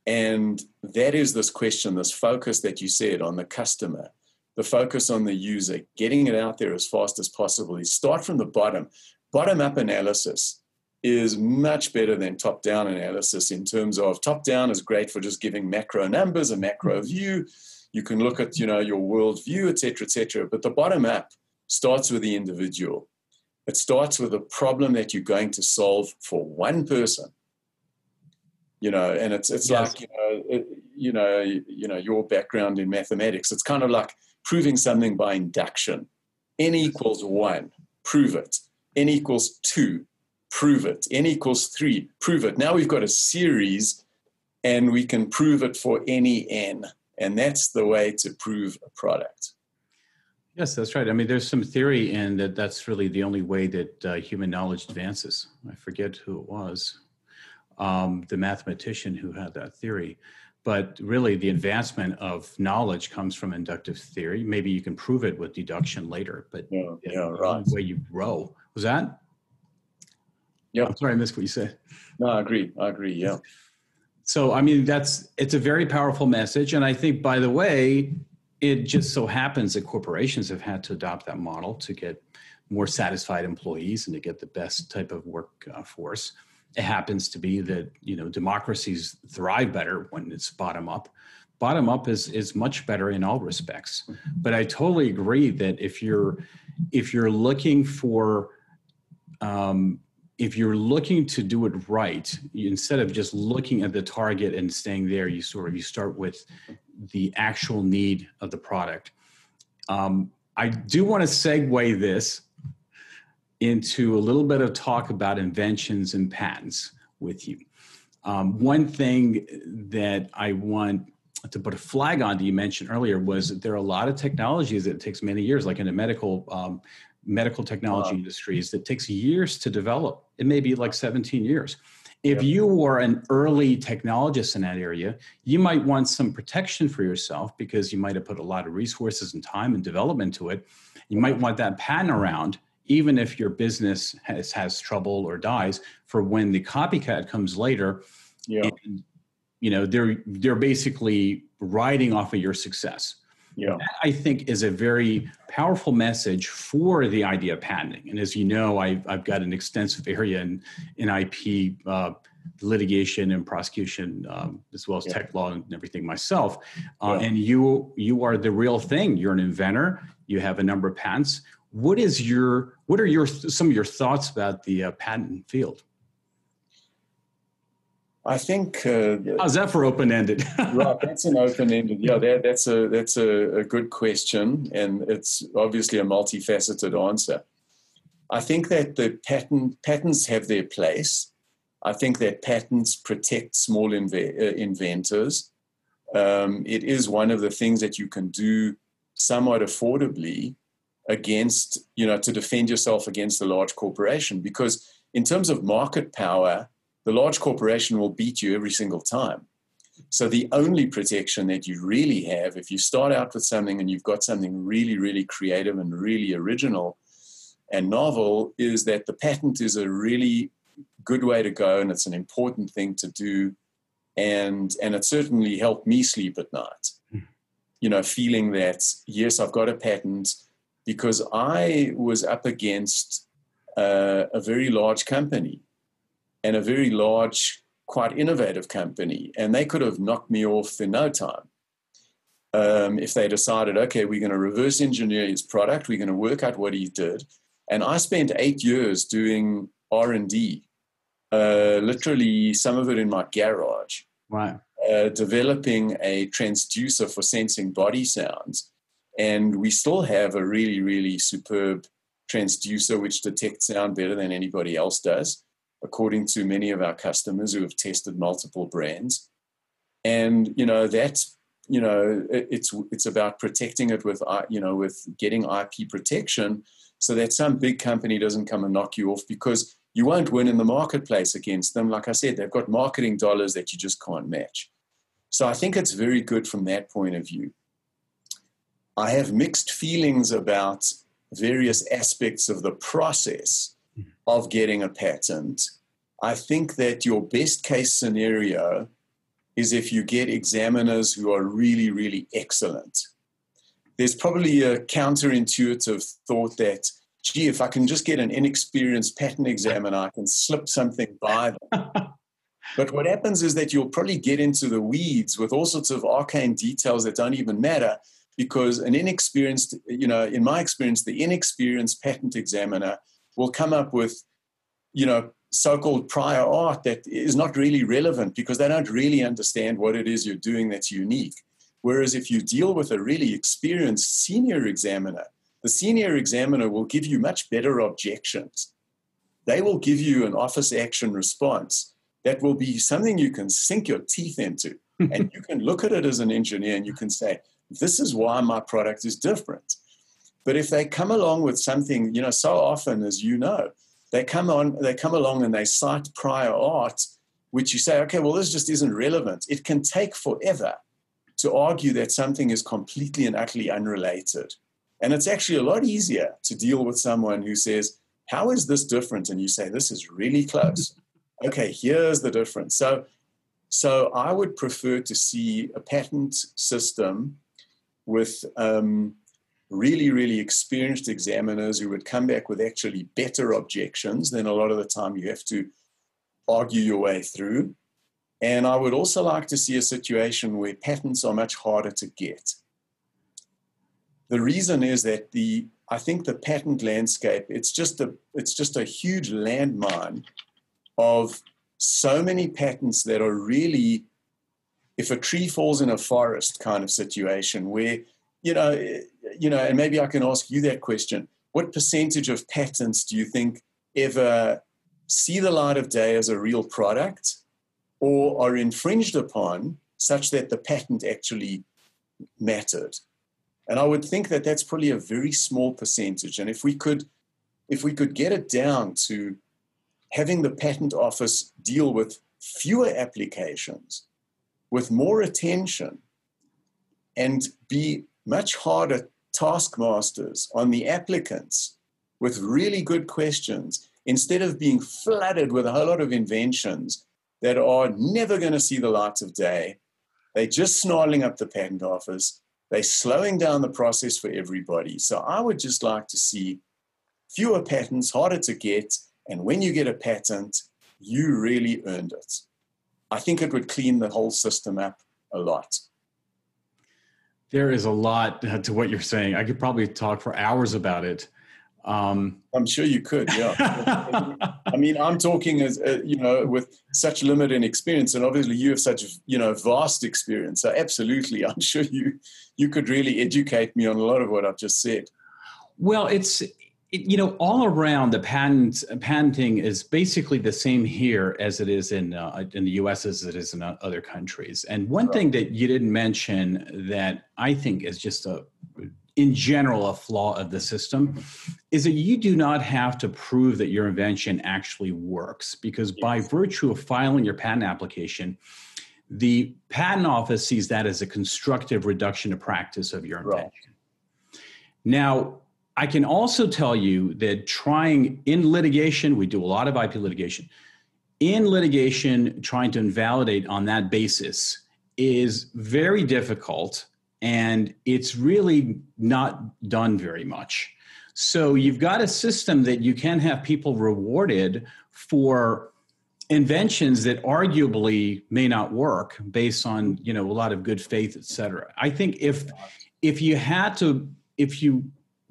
And that is this question, this focus that you said on the customer, the focus on the user, getting it out there as fast as possible. You start from the bottom. Bottom up analysis is much better than top down analysis in terms of top down is great for just giving macro numbers, a macro mm-hmm. view. You can look at you know your world view, et cetera, et cetera. But the bottom up starts with the individual It starts with a problem that you're going to solve for one person. You know, and it's it's yes. like you know, it, you know, you know, your background in mathematics. It's kind of like proving something by induction. N equals one, prove it. N equals two, prove it. N equals three, prove it. Now we've got a series and we can prove it for any N. And that's the way to prove a product. Yes, that's right. I mean, there's some theory in that that's really the only way that uh, human knowledge advances. I forget who it was, um, the mathematician who had that theory. But really, the advancement of knowledge comes from inductive theory. Maybe you can prove it with deduction later, but yeah, yeah right. the way you grow. Was that? Yeah. I'm sorry, I missed what you said. No, I agree. I agree. Yeah. So, I mean, that's it's a very powerful message, and I think, by the way, it just so happens that corporations have had to adopt that model to get more satisfied employees and to get the best type of workforce. It happens to be that you know democracies thrive better when it's bottom up bottom up is is much better in all respects but i totally agree that if you're if you're looking for um, if you're looking to do it right instead of just looking at the target and staying there you sort of you start with the actual need of the product um, i do want to segue this into a little bit of talk about inventions and patents with you. Um, one thing that I want to put a flag on that you mentioned earlier was that there are a lot of technologies that takes many years, like in the medical um, medical technology industries, that takes years to develop. It may be like 17 years. If yep. you were an early technologist in that area, you might want some protection for yourself because you might have put a lot of resources and time and development to it. You might want that patent around even if your business has, has trouble or dies for when the copycat comes later yeah. And, you know they're they're basically riding off of your success yeah. That, I think is a very powerful message for the idea of patenting. And as you know, I've, I've got an extensive area in, in IP uh, litigation and prosecution, um, as well as yeah. tech law and everything myself. Uh, yeah. And you you are the real thing. You're an inventor. You have a number of patents what is your what are your some of your thoughts about the uh, patent field? I think uh, how's that for open ended? right, that's an open ended. Yeah, that, that's a that's a, a, good question, and it's obviously a multifaceted answer. I think that the patent patents have their place. I think that patents protect small inve- uh, inventors. Um, it is one of the things that you can do somewhat affordably against, you know, to defend yourself against a large corporation. Because in terms of market power, the large corporation will beat you every single time. So the only protection that you really have, if you start out with something and you've got something really, really creative and really original and novel, is that the patent is a really good way to go and it's an important thing to do. And, and it certainly helped me sleep at night. Hmm. You know, feeling that, yes, I've got a patent because I was up against uh, a very large company and a very large, quite innovative company, and they could have knocked me off in no time. Um, if they decided, okay, we're going to reverse engineer his product, we're going to work out what he did, and I spent eight years doing R and D, uh, literally some of it in my garage, right. uh, developing a transducer for sensing body sounds and we still have a really, really superb transducer which detects sound better than anybody else does, according to many of our customers who have tested multiple brands. And you know that's you know it's it's about protecting it with you know with getting IP protection so that some big company doesn't come and knock you off because you won't win in the marketplace against them. Like I said, they've got marketing dollars that you just can't match. So I think it's very good from that point of view. I have mixed feelings about various aspects of the process of getting a patent. I think that your best case scenario is if you get examiners who are really, really excellent. There's probably a counterintuitive thought that, gee, if I can just get an inexperienced patent examiner, I can slip something by them. but what happens is that you'll probably get into the weeds with all sorts of arcane details that don't even matter because an inexperienced, you know, in my experience, the inexperienced patent examiner will come up with, you know, so-called prior art that is not really relevant because they don't really understand what it is you're doing that's unique. Whereas if you deal with a really experienced senior examiner, the senior examiner will give you much better objections. They will give you an office action response that will be something you can sink your teeth into. and you can look at it as an engineer and you can say, this is why my product is different. But if they come along with something, you know, so often as you know, they come on, they come along and they cite prior art, which you say, okay, well, this just isn't relevant. It can take forever to argue that something is completely and utterly unrelated. And it's actually a lot easier to deal with someone who says, How is this different? And you say, This is really close. okay, here's the difference. So, so I would prefer to see a patent system with um, really, really experienced examiners who would come back with actually better objections than a lot of the time you have to argue your way through. And I would also like to see a situation where patents are much harder to get. The reason is that the I think the patent landscape it's just a it's just a huge landmine of so many patents that are really if a tree falls in a forest kind of situation where you know you know and maybe I can ask you that question what percentage of patents do you think ever see the light of day as a real product or are infringed upon such that the patent actually mattered. And I would think that that's probably a very small percentage. And if we could, if we could get it down to having the patent office deal with fewer applications, with more attention, and be much harder taskmasters on the applicants with really good questions, instead of being flooded with a whole lot of inventions that are never going to see the light of day. They're just snarling up the patent office. They're slowing down the process for everybody. So I would just like to see fewer patents, harder to get. And when you get a patent, you really earned it. I think it would clean the whole system up a lot. There is a lot to what you're saying. I could probably talk for hours about it. Um, I'm sure you could, yeah. I mean, I'm talking as uh, you know, with such limited experience, and obviously you have such you know vast experience. So absolutely, I'm sure you you could really educate me on a lot of what I've just said. Well, it's it, you know all around the patent patenting is basically the same here as it is in uh, in the U.S. as it is in other countries. And one right. thing that you didn't mention that I think is just a in general a flaw of the system is that you do not have to prove that your invention actually works because by virtue of filing your patent application the patent office sees that as a constructive reduction of practice of your invention right. now i can also tell you that trying in litigation we do a lot of ip litigation in litigation trying to invalidate on that basis is very difficult and it's really not done very much. So you've got a system that you can have people rewarded for inventions that arguably may not work based on you know a lot of good faith et cetera i think if if you had to if you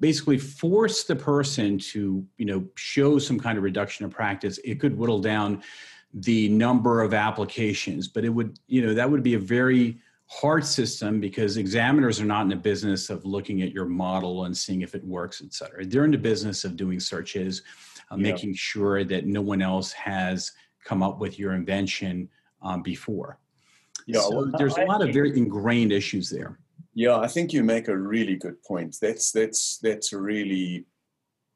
basically force the person to you know show some kind of reduction of practice it could whittle down the number of applications but it would you know that would be a very hard system because examiners are not in the business of looking at your model and seeing if it works, et cetera. They're in the business of doing searches, uh, yeah. making sure that no one else has come up with your invention um, before. Yeah, so well, there's I, a lot of very ingrained issues there. Yeah, I think you make a really good point. That's that's that's really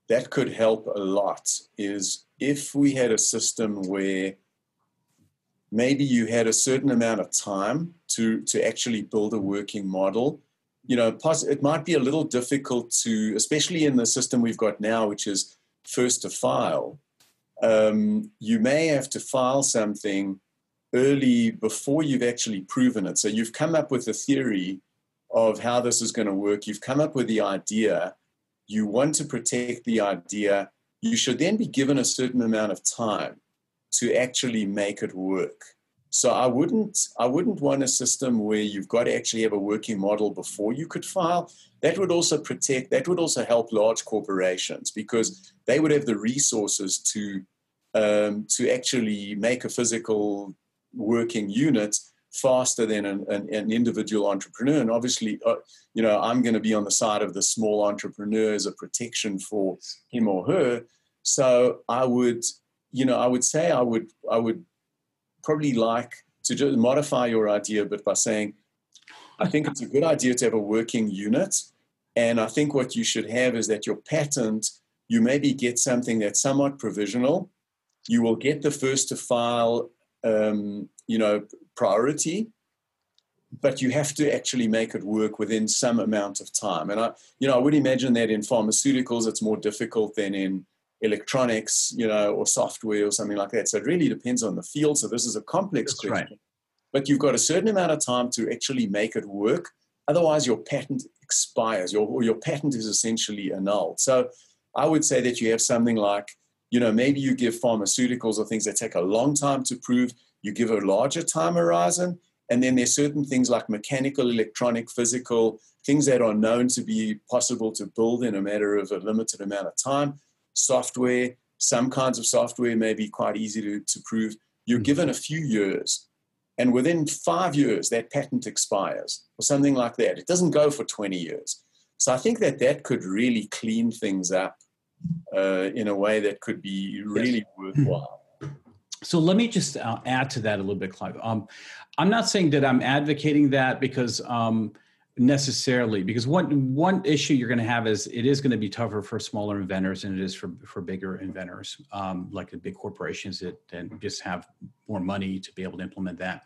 that could help a lot. Is if we had a system where maybe you had a certain amount of time to, to actually build a working model. You know, it might be a little difficult to, especially in the system we've got now, which is first to file. Um, you may have to file something early before you've actually proven it. So you've come up with a theory of how this is going to work. You've come up with the idea. You want to protect the idea. You should then be given a certain amount of time to actually make it work. So I wouldn't I wouldn't want a system where you've got to actually have a working model before you could file. That would also protect. That would also help large corporations because they would have the resources to um, to actually make a physical working unit faster than an, an, an individual entrepreneur. And obviously, uh, you know, I'm going to be on the side of the small entrepreneur as a protection for him or her. So I would, you know, I would say I would, I would probably like to just modify your idea, but by saying, I think it's a good idea to have a working unit. And I think what you should have is that your patent, you maybe get something that's somewhat provisional. You will get the first to file um, you know, priority, but you have to actually make it work within some amount of time. And I, you know, I would imagine that in pharmaceuticals it's more difficult than in electronics, you know, or software or something like that. So it really depends on the field. So this is a complex That's question. Right. But you've got a certain amount of time to actually make it work. Otherwise, your patent expires. Your your patent is essentially annulled. So I would say that you have something like you know, maybe you give pharmaceuticals or things that take a long time to prove, you give a larger time horizon. And then there's certain things like mechanical, electronic, physical, things that are known to be possible to build in a matter of a limited amount of time. Software, some kinds of software may be quite easy to, to prove. You're mm-hmm. given a few years, and within five years, that patent expires or something like that. It doesn't go for 20 years. So I think that that could really clean things up uh, in a way that could be really yes. worthwhile. So let me just uh, add to that a little bit, Clive. Um, I'm not saying that I'm advocating that because um, necessarily, because one one issue you're going to have is it is going to be tougher for smaller inventors than it is for for bigger inventors, um, like the big corporations that, that just have more money to be able to implement that.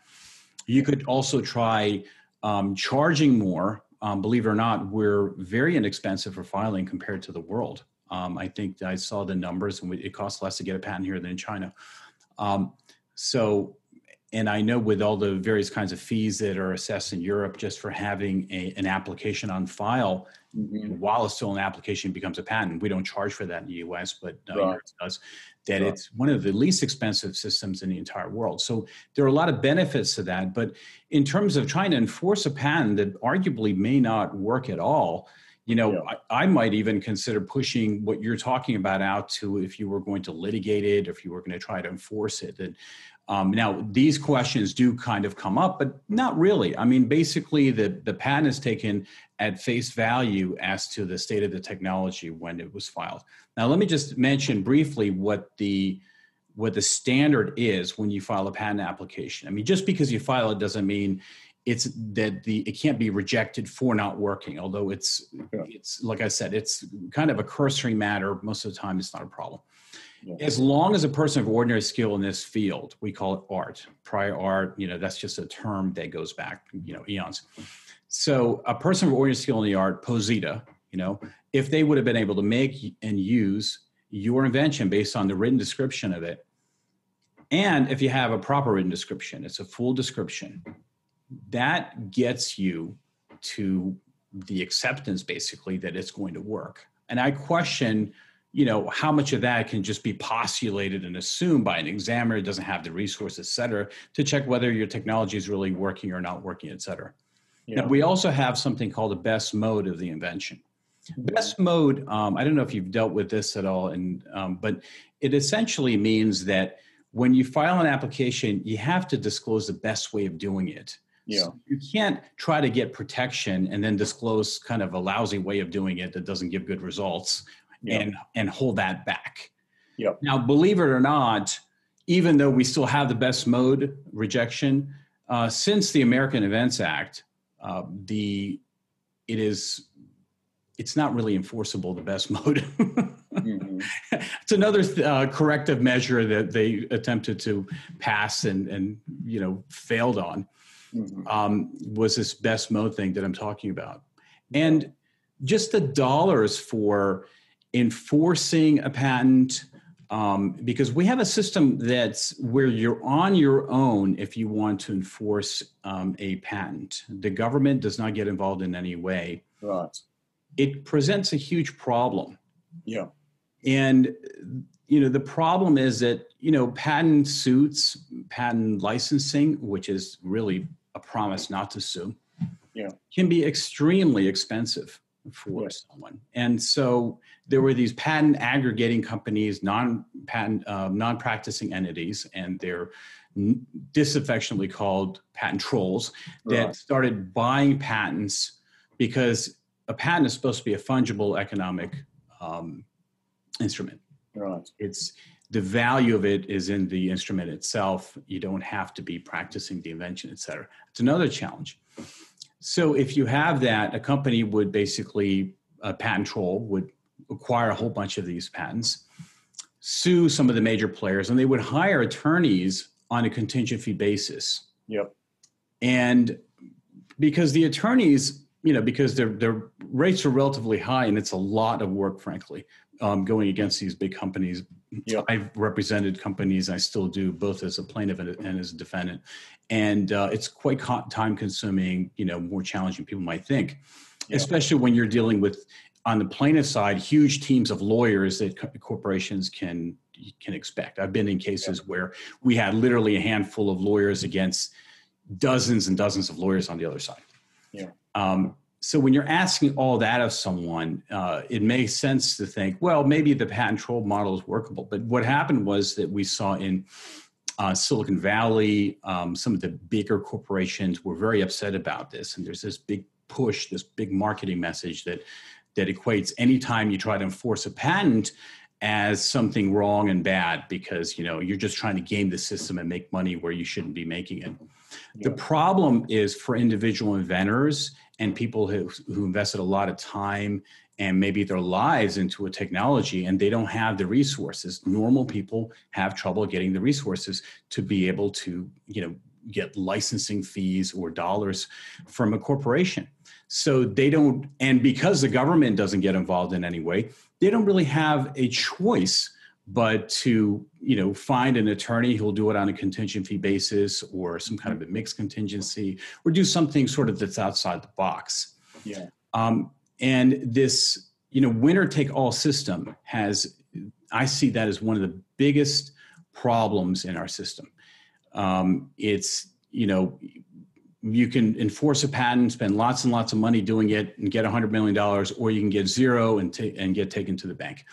You could also try um, charging more. Um, believe it or not, we're very inexpensive for filing compared to the world. Um, I think I saw the numbers, and it costs less to get a patent here than in China. Um, so, and I know with all the various kinds of fees that are assessed in Europe just for having a, an application on file, mm-hmm. while it's still an application, becomes a patent. We don't charge for that in the U.S., but uh, right. Europe does. That right. it's one of the least expensive systems in the entire world. So there are a lot of benefits to that. But in terms of trying to enforce a patent that arguably may not work at all, you know yeah. I, I, might even consider pushing what you're talking about out to if you were going to litigate it if you were going to try to enforce it and um, now these questions do kind of come up but not really. I mean basically the, the patent is taken at face value as to the state of the technology when it was filed. Now let me just mention briefly what the what the standard is when you file a patent application. I mean just because you file it doesn't mean it's that the it can't be rejected for not working although it's yeah. it's like i said it's kind of a cursory matter most of the time it's not a problem yeah. as long as a person of ordinary skill in this field we call it art prior art you know that's just a term that goes back you know eons so a person of ordinary skill in the art posita you know if they would have been able to make and use your invention based on the written description of it and if you have a proper written description it's a full description that gets you to the acceptance basically that it's going to work. And i question you know how much of that can just be postulated and assumed by an examiner who doesn't have the resources et cetera to check whether your technology is really working or not working et cetera. Yeah. now, we also have something called the best mode of the invention. Best mode um, i don't know if you've dealt with this at all and um, but it essentially means that when you file an application you have to disclose the best way of doing it yeah. So you can't try to get protection and then disclose kind of a lousy way of doing it that doesn't give good results yeah. and and hold that back. Yeah. Now, believe it or not, even though we still have the best mode rejection, uh, since the American Invents Act, uh, the it is it's not really enforceable the best mode. mm-hmm. It's another uh, corrective measure that they attempted to pass and and you know failed on mm-hmm. um, was this best mode thing that I'm talking about. And just the dollars for enforcing a patent, um, because we have a system that's where you're on your own if you want to enforce um, a patent. The government does not get involved in any way. Right. It presents a huge problem. Yeah. And you know the problem is that you know patent suits patent licensing, which is really a promise not to sue, yeah. can be extremely expensive for yeah. someone. And so there were these patent aggregating companies, non-patent, uh, non-practicing entities, and they're disaffectionately called patent trolls that right. started buying patents because a patent is supposed to be a fungible economic um, instrument. Right. It's the value of it is in the instrument itself. You don't have to be practicing the invention, et cetera. It's another challenge. So if you have that, a company would basically, a patent troll would acquire a whole bunch of these patents, sue some of the major players, and they would hire attorneys on a contingent fee basis. Yep. And because the attorneys, you know, because their their rates are relatively high, and it's a lot of work, frankly, um, going against these big companies. Yep. I've represented companies, I still do, both as a plaintiff and, and as a defendant, and uh, it's quite co- time consuming. You know, more challenging people might think, yep. especially when you're dealing with on the plaintiff side, huge teams of lawyers that co- corporations can can expect. I've been in cases yep. where we had literally a handful of lawyers against dozens and dozens of lawyers on the other side. Yeah. Um, so when you're asking all that of someone, uh, it makes sense to think, well, maybe the patent troll model is workable. But what happened was that we saw in uh, Silicon Valley, um, some of the bigger corporations were very upset about this, and there's this big push, this big marketing message that that equates anytime you try to enforce a patent as something wrong and bad because you know you're just trying to game the system and make money where you shouldn't be making it. The problem is for individual inventors and people who, who invested a lot of time and maybe their lives into a technology and they don't have the resources. Normal people have trouble getting the resources to be able to you know get licensing fees or dollars from a corporation. So they don't and because the government doesn't get involved in any way they don't really have a choice but to you know find an attorney who'll do it on a contingent fee basis or some kind of a mixed contingency or do something sort of that's outside the box yeah um, and this you know winner take all system has i see that as one of the biggest problems in our system um, it's you know you can enforce a patent, spend lots and lots of money doing it, and get $100 million, or you can get zero and, t- and get taken to the bank.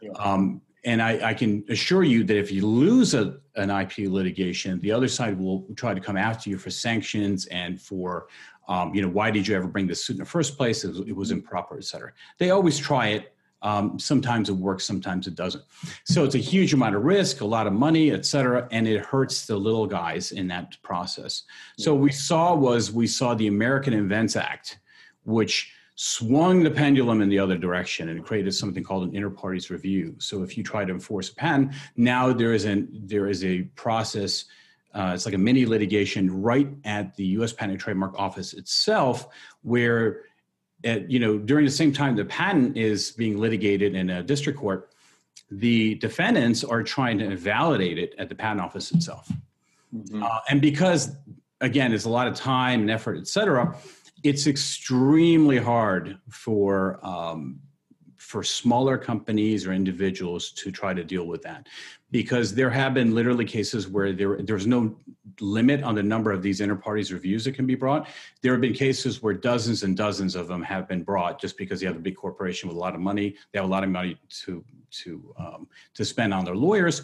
Yeah. Um, and I, I, can assure you that if you lose a, an IP litigation, the other side will try to come after you for sanctions and for, um, you know, why did you ever bring this suit in the first place? It was, it was improper, et cetera. They always try it. Um, sometimes it works, sometimes it doesn't. So it's a huge amount of risk, a lot of money, et cetera, and it hurts the little guys in that process. So we saw was we saw the American Invents Act, which swung the pendulum in the other direction and created something called an inter partes review. So if you try to enforce a patent, now there is an there is a process. Uh, it's like a mini litigation right at the U.S. Patent and Trademark Office itself, where at, you know during the same time the patent is being litigated in a district court, the defendants are trying to invalidate it at the patent office itself. Mm-hmm. Uh, and because again, it's a lot of time and effort, et cetera it's extremely hard for um, for smaller companies or individuals to try to deal with that because there have been literally cases where there there's no limit on the number of these inter partes reviews that can be brought. There have been cases where dozens and dozens of them have been brought just because you have a big corporation with a lot of money they have a lot of money to to um, to spend on their lawyers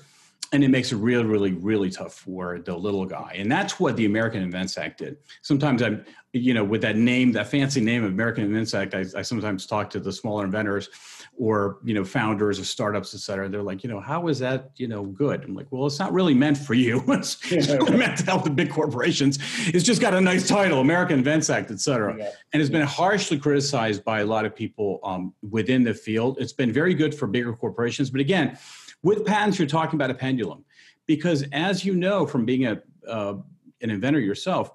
and it makes it really, really, really tough for the little guy. And that's what the American Invents Act did. Sometimes I'm, you know, with that name, that fancy name of American Invents Act, I, I sometimes talk to the smaller inventors or, you know, founders of startups, et cetera. They're like, you know, how is that, you know, good? I'm like, well, it's not really meant for you. it's, it's really meant to help the big corporations. It's just got a nice title, American Invents Act, et cetera. Yeah. And it's been harshly criticized by a lot of people um, within the field. It's been very good for bigger corporations. But again, with patents, you're talking about a pendulum, because as you know from being a uh, an inventor yourself.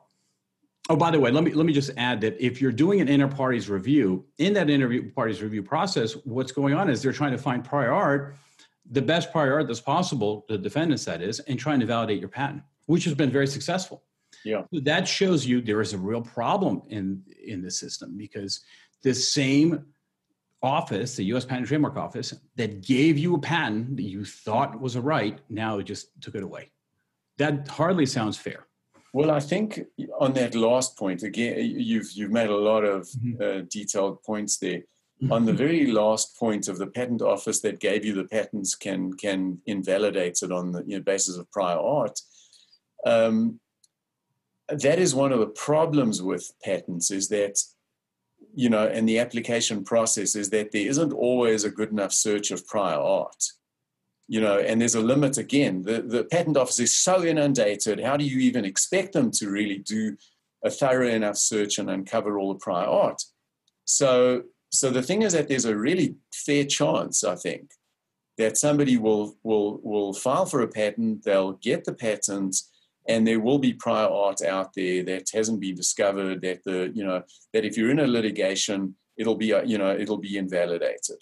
Oh, by the way, let me let me just add that if you're doing an inter partes review, in that inter partes review process, what's going on is they're trying to find prior art, the best prior art that's possible, the defendants that is, and trying to validate your patent, which has been very successful. Yeah. That shows you there is a real problem in in the system because the same office, the U.S. Patent and Trademark Office, that gave you a patent that you thought was a right, now it just took it away. That hardly sounds fair. Well, I think on that last point again, you've you've made a lot of mm-hmm. uh, detailed points there. Mm-hmm. On the very last point of the patent office that gave you the patents can can invalidate it on the you know, basis of prior art. Um, that is one of the problems with patents is that you know and the application process is that there isn't always a good enough search of prior art you know and there's a limit again. The, the patent office is so inundated how do you even expect them to really do a thorough enough search and uncover all the prior art? So so the thing is that there's a really fair chance i think that somebody will will will file for a patent they'll get the patent and there will be prior art out there that hasn't been discovered that the you know that if you're in a litigation it'll be you know it'll be invalidated.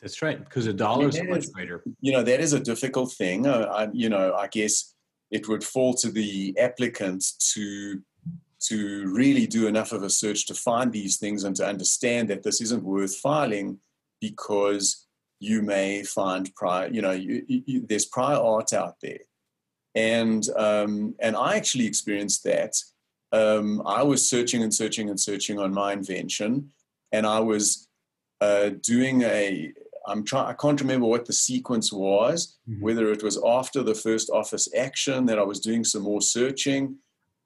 That's right because the dollar is much greater. you know that is a difficult thing. Uh, I, you know i guess it would fall to the applicant to to really do enough of a search to find these things and to understand that this isn't worth filing because you may find prior you know you, you, there's prior art out there and um, and I actually experienced that. Um, I was searching and searching and searching on my invention, and I was uh, doing a. I'm trying. I can't remember what the sequence was. Mm-hmm. Whether it was after the first office action that I was doing some more searching,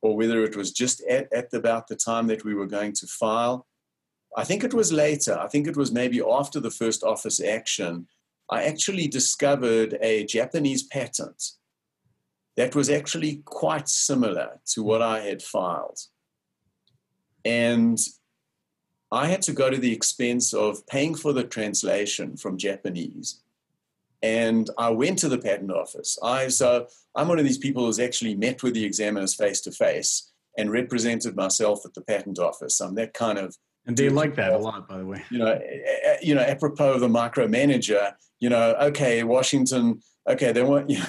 or whether it was just at, at about the time that we were going to file. I think it was later. I think it was maybe after the first office action. I actually discovered a Japanese patent that was actually quite similar to what I had filed. And I had to go to the expense of paying for the translation from Japanese. And I went to the patent office. I so I'm one of these people who's actually met with the examiners face to face and represented myself at the patent office. I'm that kind of and they like that a lot, by the way. You know, you know, apropos of the micromanager. You know, okay, Washington. Okay, they want you. Know,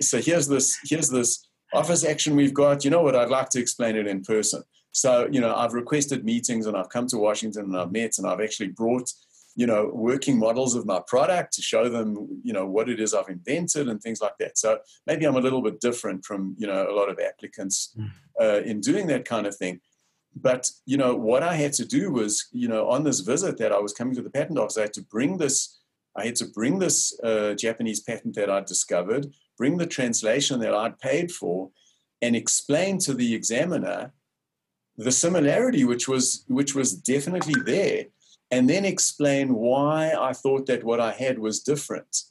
so here's this here's this office action we've got. You know what? I'd like to explain it in person. So you know, I've requested meetings and I've come to Washington and I've met and I've actually brought you know working models of my product to show them you know what it is I've invented and things like that. So maybe I'm a little bit different from you know a lot of applicants hmm. uh, in doing that kind of thing. But you know what I had to do was you know on this visit that I was coming to the patent office, I had to bring this. I had to bring this uh, Japanese patent that I'd discovered, bring the translation that I'd paid for, and explain to the examiner the similarity, which was which was definitely there, and then explain why I thought that what I had was different.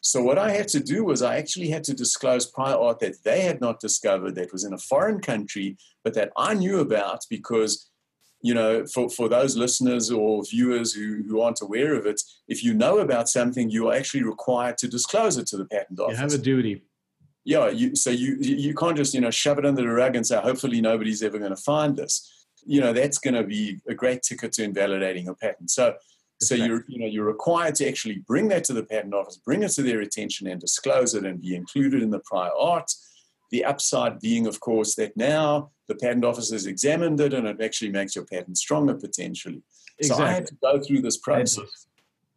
So what I had to do was I actually had to disclose prior art that they had not discovered that was in a foreign country, but that I knew about because you know, for, for those listeners or viewers who, who aren't aware of it, if you know about something, you are actually required to disclose it to the patent office. You have a duty. Yeah, you, so you you can't just you know shove it under the rug and say hopefully nobody's ever going to find this. You know that's going to be a great ticket to invalidating a patent. So so you're you know you're required to actually bring that to the patent office, bring it to their attention, and disclose it, and be included in the prior art. The upside being, of course, that now the patent office has examined it and it actually makes your patent stronger potentially. Exactly. So I had to go through this process.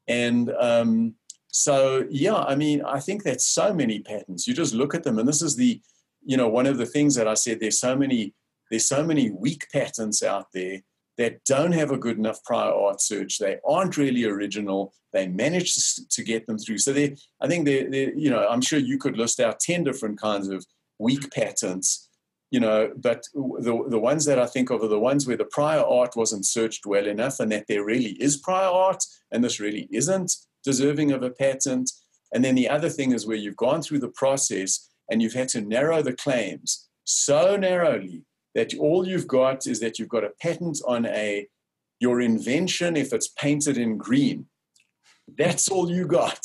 And um, so, yeah, I mean, I think that so many patents, you just look at them, and this is the, you know, one of the things that I said, there's so many, there's so many weak patents out there that don't have a good enough prior art search. They aren't really original. They managed to get them through. So they, I think they, you know, I'm sure you could list out 10 different kinds of weak patents you know, but the, the ones that I think of are the ones where the prior art wasn't searched well enough and that there really is prior art and this really isn't deserving of a patent. And then the other thing is where you've gone through the process and you've had to narrow the claims so narrowly that all you've got is that you've got a patent on a your invention if it's painted in green. That's all you got,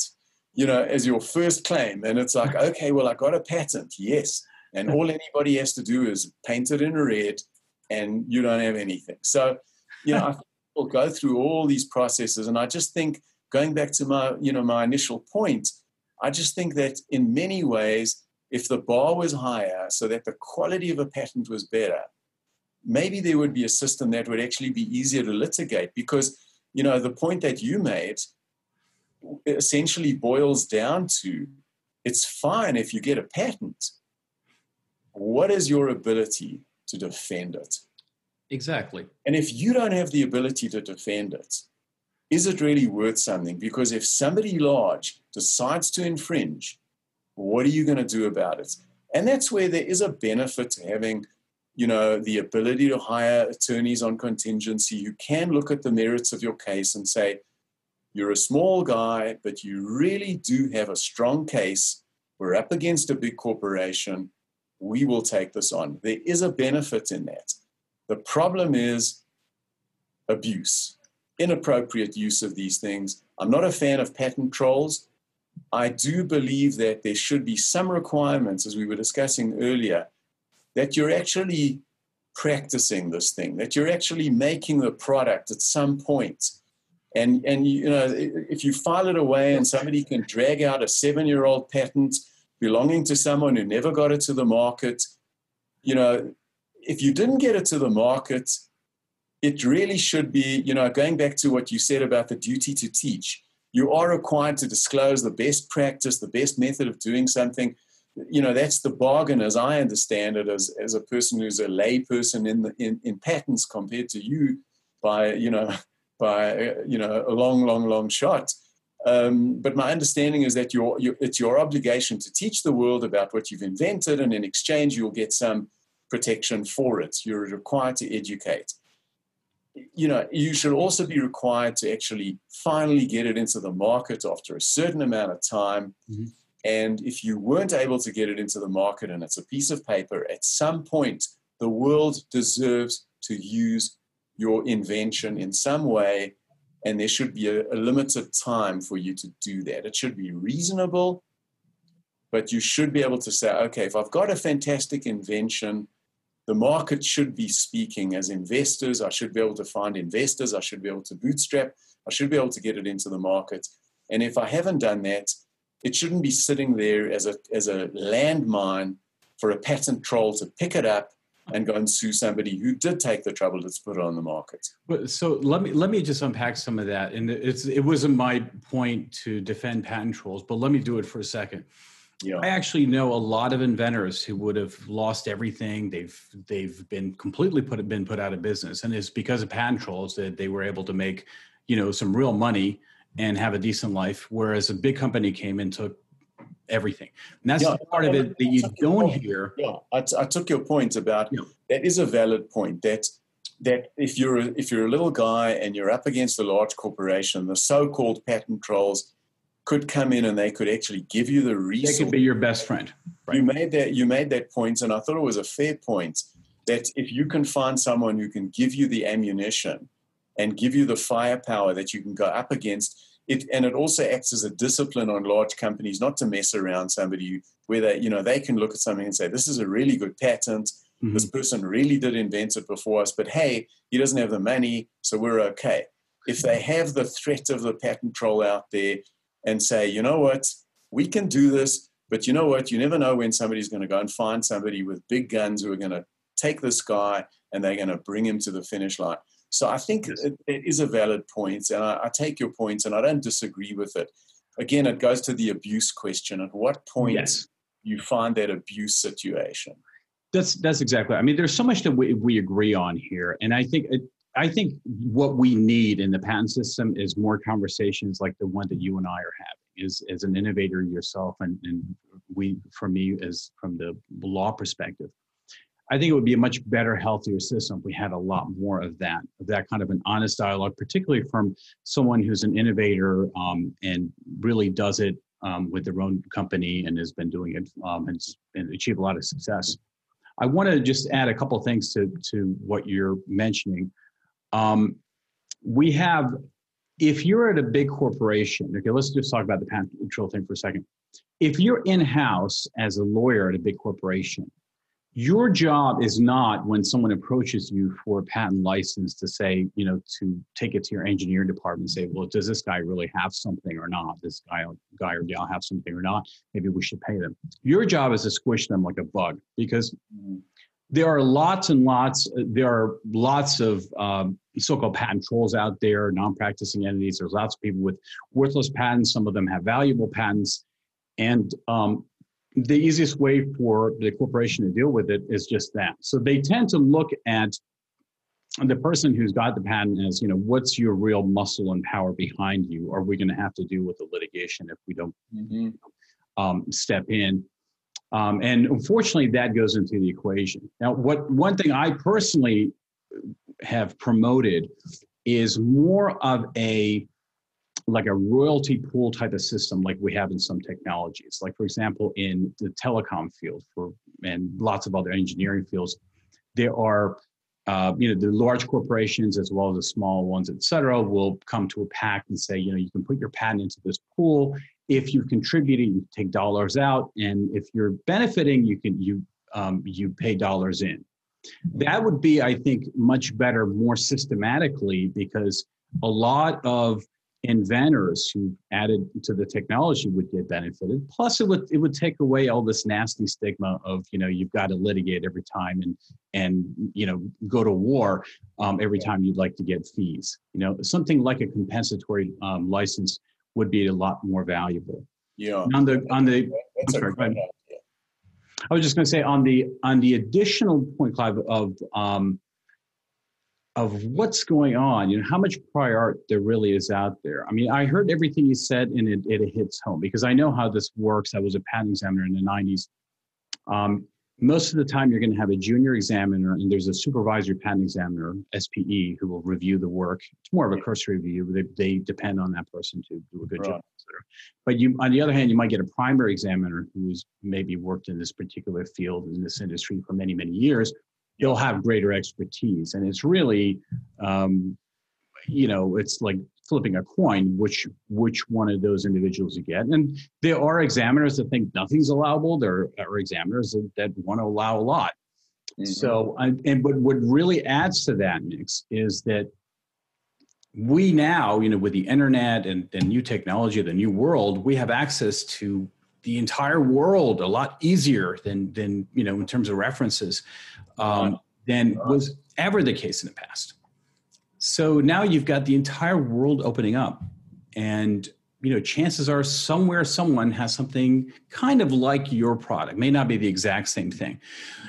you know, as your first claim. And it's like, okay, well, I got a patent, yes and all anybody has to do is paint it in red and you don't have anything. So you know i think people go through all these processes and i just think going back to my you know my initial point i just think that in many ways if the bar was higher so that the quality of a patent was better maybe there would be a system that would actually be easier to litigate because you know the point that you made essentially boils down to it's fine if you get a patent what is your ability to defend it? Exactly. And if you don't have the ability to defend it, is it really worth something? Because if somebody large decides to infringe, what are you going to do about it? And that's where there is a benefit to having, you know, the ability to hire attorneys on contingency who can look at the merits of your case and say, you're a small guy, but you really do have a strong case. We're up against a big corporation. We will take this on. There is a benefit in that. The problem is abuse, inappropriate use of these things. I'm not a fan of patent trolls. I do believe that there should be some requirements, as we were discussing earlier, that you're actually practicing this thing, that you're actually making the product at some point and, and you know, if you file it away and somebody can drag out a seven year old patent belonging to someone who never got it to the market, you know, if you didn't get it to the market, it really should be, you know, going back to what you said about the duty to teach. You are required to disclose the best practice, the best method of doing something. You know, that's the bargain as I understand it, as, as a person who's a lay person in, the, in, in patents compared to you by, you know, by uh, you know a long, long, long shot. Um, but my understanding is that your, your, it's your obligation to teach the world about what you've invented, and in exchange, you'll get some protection for it. You're required to educate. You know, you should also be required to actually finally get it into the market after a certain amount of time. Mm-hmm. And if you weren't able to get it into the market and it's a piece of paper, at some point, the world deserves to use your invention in some way, and there should be a, a limited time for you to do that. It should be reasonable, but you should be able to say, okay, if I've got a fantastic invention, the market should be speaking as investors. I should be able to find investors. I should be able to bootstrap. I should be able to get it into the market. And if I haven't done that, it shouldn't be sitting there as a, as a landmine for a patent troll to pick it up and go and sue somebody who did take the trouble to put it on the market. But so let me let me just unpack some of that. And it's it wasn't my point to defend patent trolls, but let me do it for a second. Yeah. I actually know a lot of inventors who would have lost everything. They've they've been completely put been put out of business, and it's because of patent trolls that they were able to make you know some real money and have a decent life. Whereas a big company came and took everything. And that's yeah, part of it that you don't hear. Yeah, I, t- I took your point about yeah. that is a valid point. That that if you're a, if you're a little guy and you're up against a large corporation, the so-called patent trolls could come in and they could actually give you the resource. They could be your best friend. Right? You made that you made that point, and I thought it was a fair point. That if you can find someone who can give you the ammunition and give you the firepower that you can go up against it, and it also acts as a discipline on large companies not to mess around somebody where they, you know, they can look at something and say, this is a really good patent. Mm-hmm. This person really did invent it before us, but hey, he doesn't have the money, so we're okay. If they have the threat of the patent troll out there and say, you know what, we can do this, but you know what, you never know when somebody's going to go and find somebody with big guns who are going to take this guy and they're going to bring him to the finish line. So I think yes. it, it is a valid point, and I, I take your points, point, and I don't disagree with it. Again, it goes to the abuse question. At what point yes. you find that abuse situation? That's that's exactly. I mean, there's so much that we, we agree on here, and I think it, I think what we need in the patent system is more conversations like the one that you and I are having. Is as an innovator yourself, and, and we, for me, as from the law perspective, I think it would be a much better, healthier system if we had a lot more of that, of that kind of an honest dialogue, particularly from someone who's an innovator um, and really does it um, with their own company and has been doing it um, and, and achieved a lot of success. I want to just add a couple things to, to what you're mentioning. Um, we have, if you're at a big corporation, okay, let's just talk about the patent control thing for a second. If you're in house as a lawyer at a big corporation, your job is not when someone approaches you for a patent license to say, you know, to take it to your engineering department and say, well, does this guy really have something or not? This guy, guy or gal have something or not? Maybe we should pay them. Your job is to squish them like a bug because there are lots and lots. There are lots of um, so-called patent trolls out there, non-practicing entities. There's lots of people with worthless patents. Some of them have valuable patents, and um, the easiest way for the corporation to deal with it is just that. So they tend to look at the person who's got the patent as, you know, what's your real muscle and power behind you? Are we going to have to deal with the litigation if we don't mm-hmm. um, step in? Um, and unfortunately, that goes into the equation. Now, what one thing I personally have promoted is more of a like a royalty pool type of system like we have in some technologies. Like for example in the telecom field for and lots of other engineering fields there are uh, you know the large corporations as well as the small ones et cetera will come to a pact and say you know you can put your patent into this pool. If contributed you take dollars out and if you're benefiting you can you um, you pay dollars in. That would be i think much better more systematically because a lot of inventors who added to the technology would get benefited. Plus, it would it would take away all this nasty stigma of you know you've got to litigate every time and and you know go to war um, every time you'd like to get fees. You know something like a compensatory um, license would be a lot more valuable. Yeah. On the on the I'm sorry, go ahead. I was just going to say on the on the additional point, Clive, of um, of what's going on, you know, how much prior art there really is out there. I mean, I heard everything you said and it, it hits home because I know how this works. I was a patent examiner in the 90s. Um, most of the time, you're going to have a junior examiner and there's a supervisory patent examiner, SPE, who will review the work. It's more of a cursory review. They, they depend on that person to do a good right. job. But you, on the other hand, you might get a primary examiner who's maybe worked in this particular field in this industry for many, many years, you'll have greater expertise. And it's really, um, you know, it's like flipping a coin, which which one of those individuals you get. And there are examiners that think nothing's allowable. There are examiners that, that want to allow a lot. Mm-hmm. So, and but what really adds to that mix is that we now, you know, with the internet and the new technology, the new world, we have access to the entire world a lot easier than than you know in terms of references um, than was ever the case in the past. So now you've got the entire world opening up, and you know chances are somewhere someone has something kind of like your product may not be the exact same thing.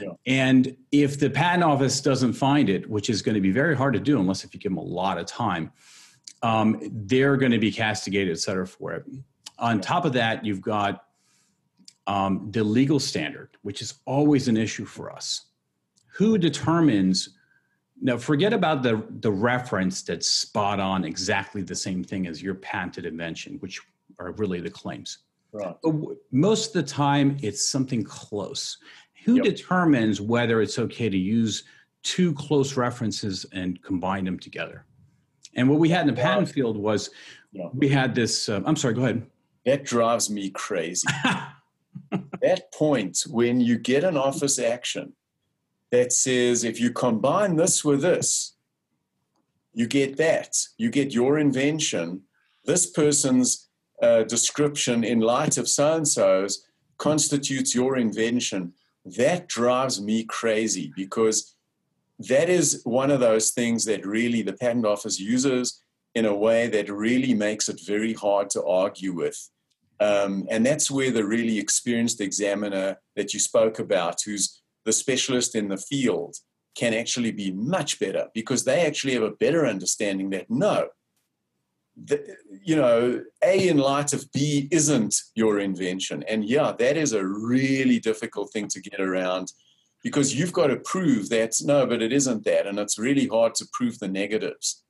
Yeah. and if the patent office doesn't find it which is going to be very hard to do unless if you give them a lot of time um, they're going to be castigated et cetera for it. On top of that you've got um, the legal standard, which is always an issue for us. Who determines? Now, forget about the, the reference that's spot on exactly the same thing as your patented invention, which are really the claims. Right. Most of the time, it's something close. Who yep. determines whether it's okay to use two close references and combine them together? And what we had in the patent field was yeah. we had this. Uh, I'm sorry, go ahead. That drives me crazy. that point when you get an office action that says if you combine this with this, you get that. You get your invention. This person's uh, description in light of so and so's constitutes your invention. That drives me crazy because that is one of those things that really the patent office uses in a way that really makes it very hard to argue with. Um, and that's where the really experienced examiner that you spoke about, who's the specialist in the field, can actually be much better because they actually have a better understanding that no, the, you know, A in light of B isn't your invention. And yeah, that is a really difficult thing to get around because you've got to prove that no, but it isn't that. And it's really hard to prove the negatives.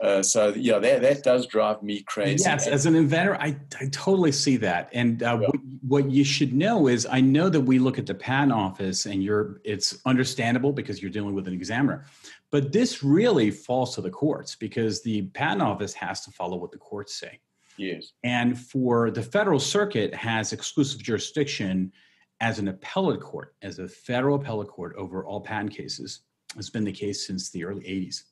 Uh, so yeah, that that does drive me crazy. Yes, as an inventor, I, I totally see that. And uh, yeah. what, what you should know is, I know that we look at the patent office, and you're it's understandable because you're dealing with an examiner, but this really falls to the courts because the patent office has to follow what the courts say. Yes. And for the federal circuit has exclusive jurisdiction as an appellate court, as a federal appellate court over all patent cases. It's been the case since the early 80s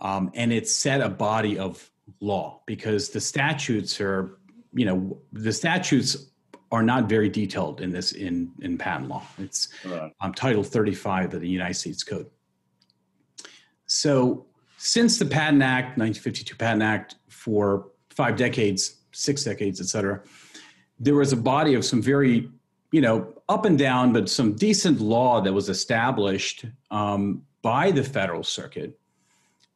um, and it set a body of law because the statutes are, you know, the statutes are not very detailed in this in in patent law. It's right. um, Title 35 of the United States Code. So since the Patent Act, 1952 Patent Act, for five decades, six decades, et cetera, there was a body of some very you know, up and down, but some decent law that was established um, by the federal circuit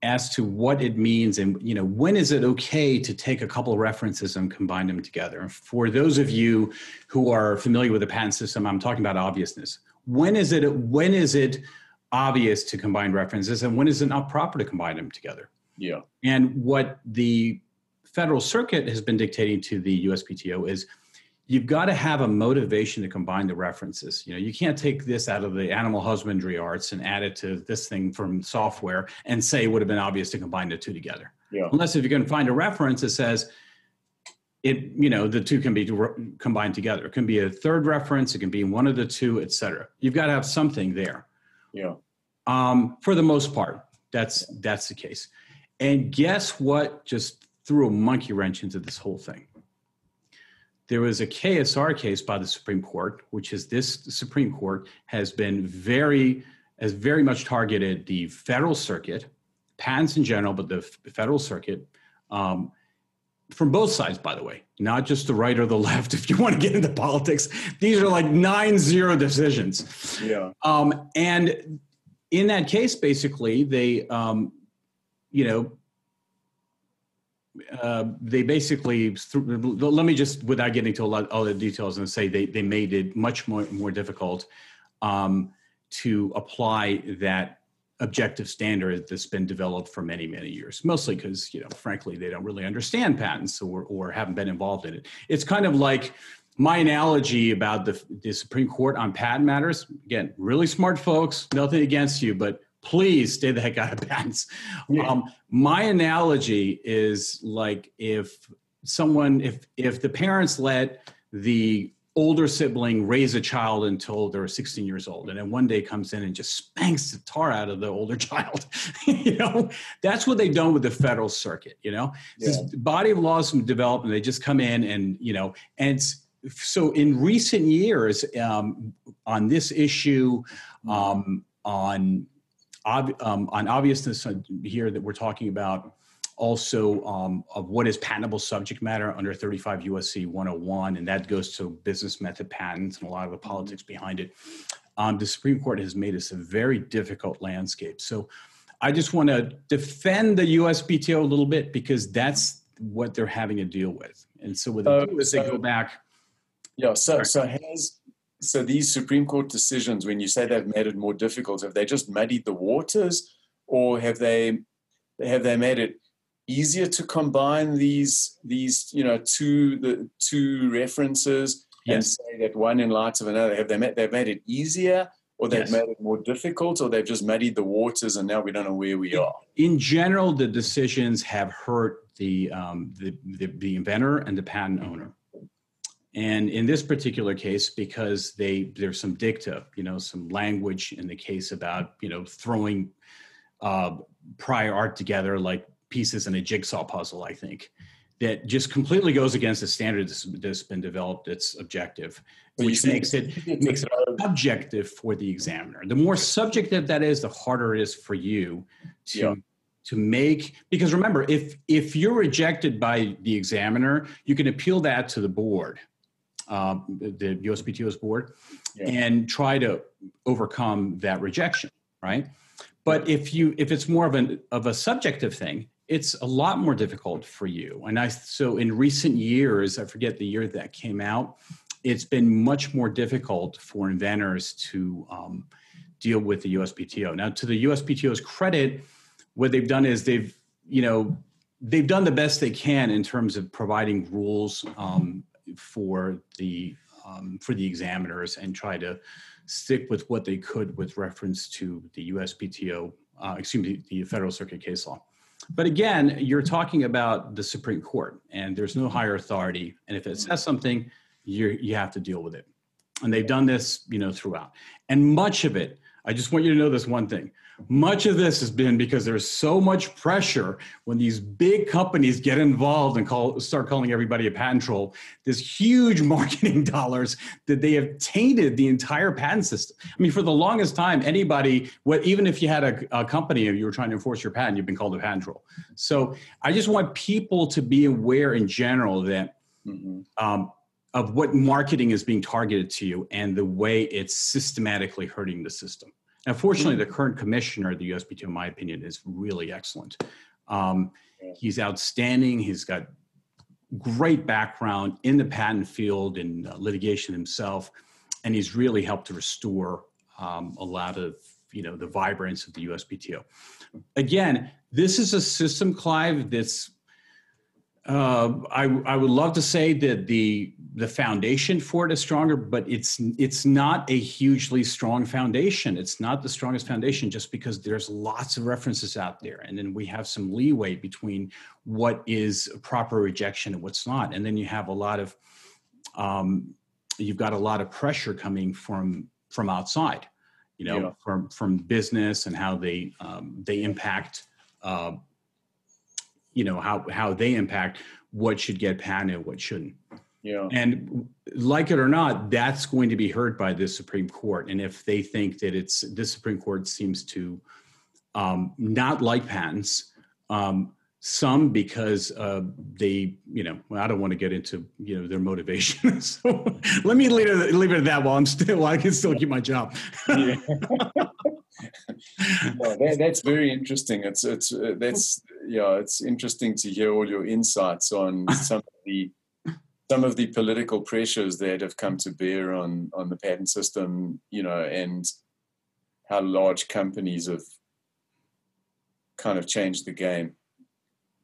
as to what it means and you know when is it okay to take a couple of references and combine them together? For those of you who are familiar with the patent system i'm talking about obviousness. When is it when is it obvious to combine references and when is it not proper to combine them together? Yeah. And what the federal circuit has been dictating to the uspto is you've got to have a motivation to combine the references. You know, you can't take this out of the animal husbandry arts and add it to this thing from software and say it would have been obvious to combine the two together. Yeah. Unless if you can find a reference that says it, you know, the two can be combined together. It can be a third reference. It can be one of the two, et cetera. You've got to have something there. Yeah. Um, for the most part, that's that's the case. And guess what? Just threw a monkey wrench into this whole thing there was a KSR case by the Supreme Court, which is this Supreme Court has been very, has very much targeted the federal circuit, patents in general, but the federal circuit, um, from both sides, by the way, not just the right or the left. If you want to get into politics, these are like nine zero decisions. Yeah. Um, and in that case, basically, they, um, you know, uh, they basically let me just without getting to a lot all the details and say they, they made it much more more difficult um, to apply that objective standard that's been developed for many many years mostly because you know frankly they don't really understand patents or, or haven't been involved in it. It's kind of like my analogy about the, the supreme court on patent matters. Again really smart folks nothing against you but please stay the heck out of patents. Yeah. Um, my analogy is like if someone, if if the parents let the older sibling raise a child until they're 16 years old and then one day comes in and just spanks the tar out of the older child you know that's what they've done with the federal circuit you know yeah. this body of laws from development they just come in and you know and so in recent years um, on this issue um, on ob, um, on obviousness here that we're talking about also um, of what is patentable subject matter under 35 USC 101, and that goes to business method patents and a lot of the mm-hmm. politics behind it. Um, the Supreme Court has made this a very difficult landscape. So I just want to defend the USPTO a little bit because that's what they're having to deal with. And so what they uh, do is they go back. Yeah. So, so has so these Supreme Court decisions, when you say they've made it more difficult, have they just muddied the waters, or have they have they made it easier to combine these these you know two the two references yes. and say that one in light of another? Have they made they've made it easier? Or they've yes. made it more difficult, or they've just muddied the waters, and now we don't know where we are. In general, the decisions have hurt the um, the, the, the inventor and the patent owner and in this particular case, because they there's some dicta, you know, some language in the case about you know throwing uh, prior art together like pieces in a jigsaw puzzle. I think that just completely goes against the standard that's, that's been developed. It's objective, which makes it makes it subjective for the examiner. The more subjective that is, the harder it is for you to. Yeah to make because remember if if you're rejected by the examiner you can appeal that to the board uh, the USPTO's board, yeah. and try to overcome that rejection, right? But if you if it's more of an of a subjective thing, it's a lot more difficult for you. And I so in recent years, I forget the year that came out, it's been much more difficult for inventors to um, deal with the USPTO. Now, to the USPTO's credit, what they've done is they've you know they've done the best they can in terms of providing rules um, for the um, for the examiners and try to stick with what they could with reference to the USPTO, uh, excuse me, the Federal Circuit case law. But again, you're talking about the Supreme Court, and there's no higher authority. And if it says something, you you have to deal with it. And they've done this, you know, throughout. And much of it, I just want you to know this one thing: much of this has been because there's so much pressure when these big companies get involved and call, start calling everybody a patent troll. This huge marketing dollars that they have tainted the entire patent system. I mean, for the longest time, anybody, what even if you had a, a company and you were trying to enforce your patent, you've been called a patent troll. So I just want people to be aware in general that mm-hmm. um, of what marketing is being targeted to you and the way it's systematically hurting the system. Now, fortunately, the current commissioner of the USPTO, in my opinion, is really excellent. Um, he's outstanding. He's got great background in the patent field and uh, litigation himself, and he's really helped to restore um, a lot of you know the vibrance of the USPTO. Again, this is a system, Clive, that's uh, I, I would love to say that the the foundation for it is stronger, but it's it's not a hugely strong foundation. It's not the strongest foundation just because there's lots of references out there, and then we have some leeway between what is a proper rejection and what's not, and then you have a lot of um, you've got a lot of pressure coming from from outside, you know, yeah. from from business and how they um, they impact. Uh, you know how how they impact what should get patented, what shouldn't. Yeah. And like it or not, that's going to be heard by the Supreme Court. And if they think that it's this Supreme Court seems to um, not like patents, um, some because uh, they, you know, well, I don't want to get into you know their motivation. so let me leave it, leave it at that while I'm still, while I can still keep my job. no, that, that's very interesting. It's it's uh, that's yeah, it's interesting to hear all your insights on some of the some of the political pressures that have come to bear on on the patent system, you know, and how large companies have kind of changed the game.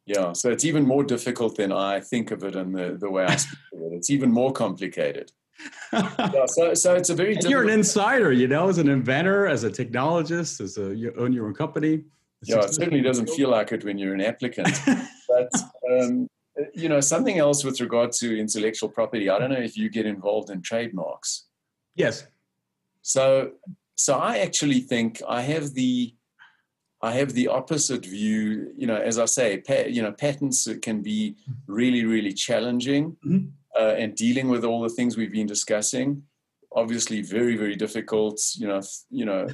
Yeah, so it's even more difficult than I think of it and the, the way I speak of it. It's even more complicated. So, so it's a very. You're an insider, you know, as an inventor, as a technologist, as a you own your own company. Yeah, it certainly doesn't feel like it when you're an applicant. but um, you know, something else with regard to intellectual property. I don't know if you get involved in trademarks. Yes. So, so I actually think I have the I have the opposite view. You know, as I say, pa- you know, patents can be really, really challenging. Mm-hmm uh, and dealing with all the things we've been discussing. Obviously, very very difficult. You know, you know,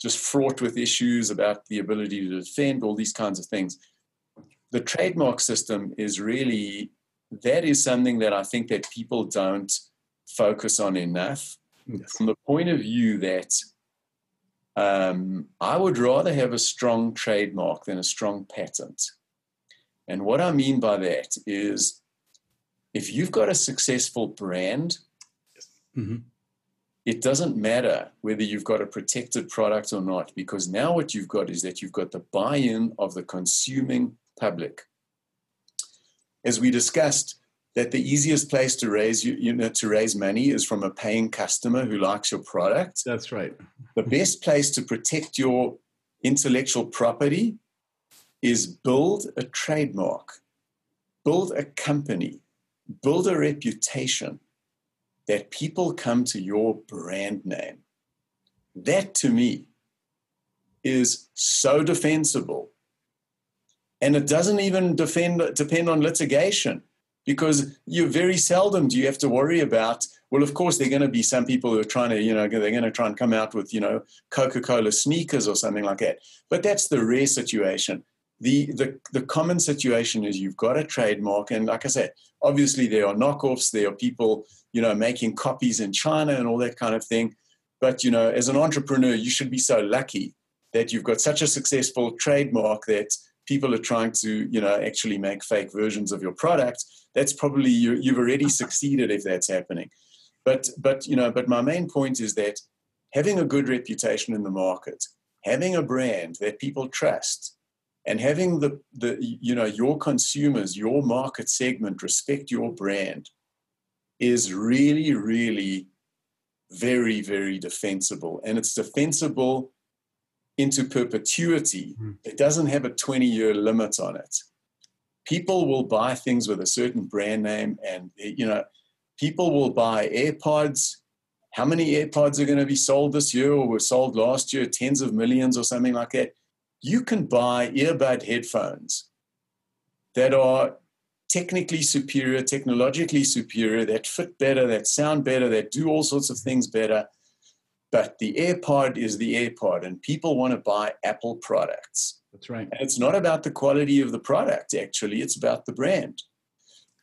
just fraught with issues about the ability to defend all these kinds of things. The trademark system is really that is something that I think that people don't focus on enough yes. from the point of view that um, I would rather have a strong trademark than a strong patent. And what I mean by that is if you've got a successful brand, mm-hmm. it doesn't matter whether you've got a protected product or not, because now what you've got is that you've got the buy in of the consuming public. As we discussed, that the easiest place to raise you, you know to raise money is from a paying customer who likes your product. That's right. The best place to protect your intellectual property is build a trademark, build a company, build a reputation that people come to your brand name. That to me is so defensible. And it doesn't even defend, depend on litigation because you very seldom do you have to worry about well of course there are going to be some people who are trying to you know they're going to try and come out with you know coca-cola sneakers or something like that but that's the rare situation the, the, the common situation is you've got a trademark, and like I said, obviously there are knockoffs, there are people, you know, making copies in China and all that kind of thing. But you know, as an entrepreneur, you should be so lucky that you've got such a successful trademark that people are trying to, you know, actually make fake versions of your product. That's probably you, you've already succeeded if that's happening. But but you know, but my main point is that having a good reputation in the market, having a brand that people trust, and having the, the you know your consumers your market segment respect your brand is really really very very defensible. And it's defensible into perpetuity. Mm. it doesn't have a 20 year limit on it. People will buy things with a certain brand name and you know people will buy airpods. How many airpods are going to be sold this year or were sold last year? Tens of millions or something like that you can buy earbud headphones that are technically superior, technologically superior, that fit better, that sound better, that do all sorts of things better. But the AirPod is the AirPod, and people want to buy Apple products. That's right. And it's not about the quality of the product, actually, it's about the brand.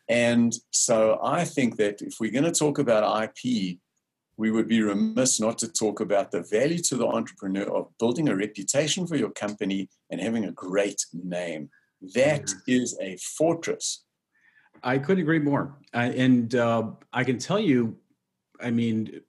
And so I think that if we're going to talk about IP, we would be remiss not to talk about the value to the entrepreneur of building a reputation for your company and having a great name. That mm-hmm. a fortress. I couldn't agree more. Uh, and uh, I can tell you, I mean,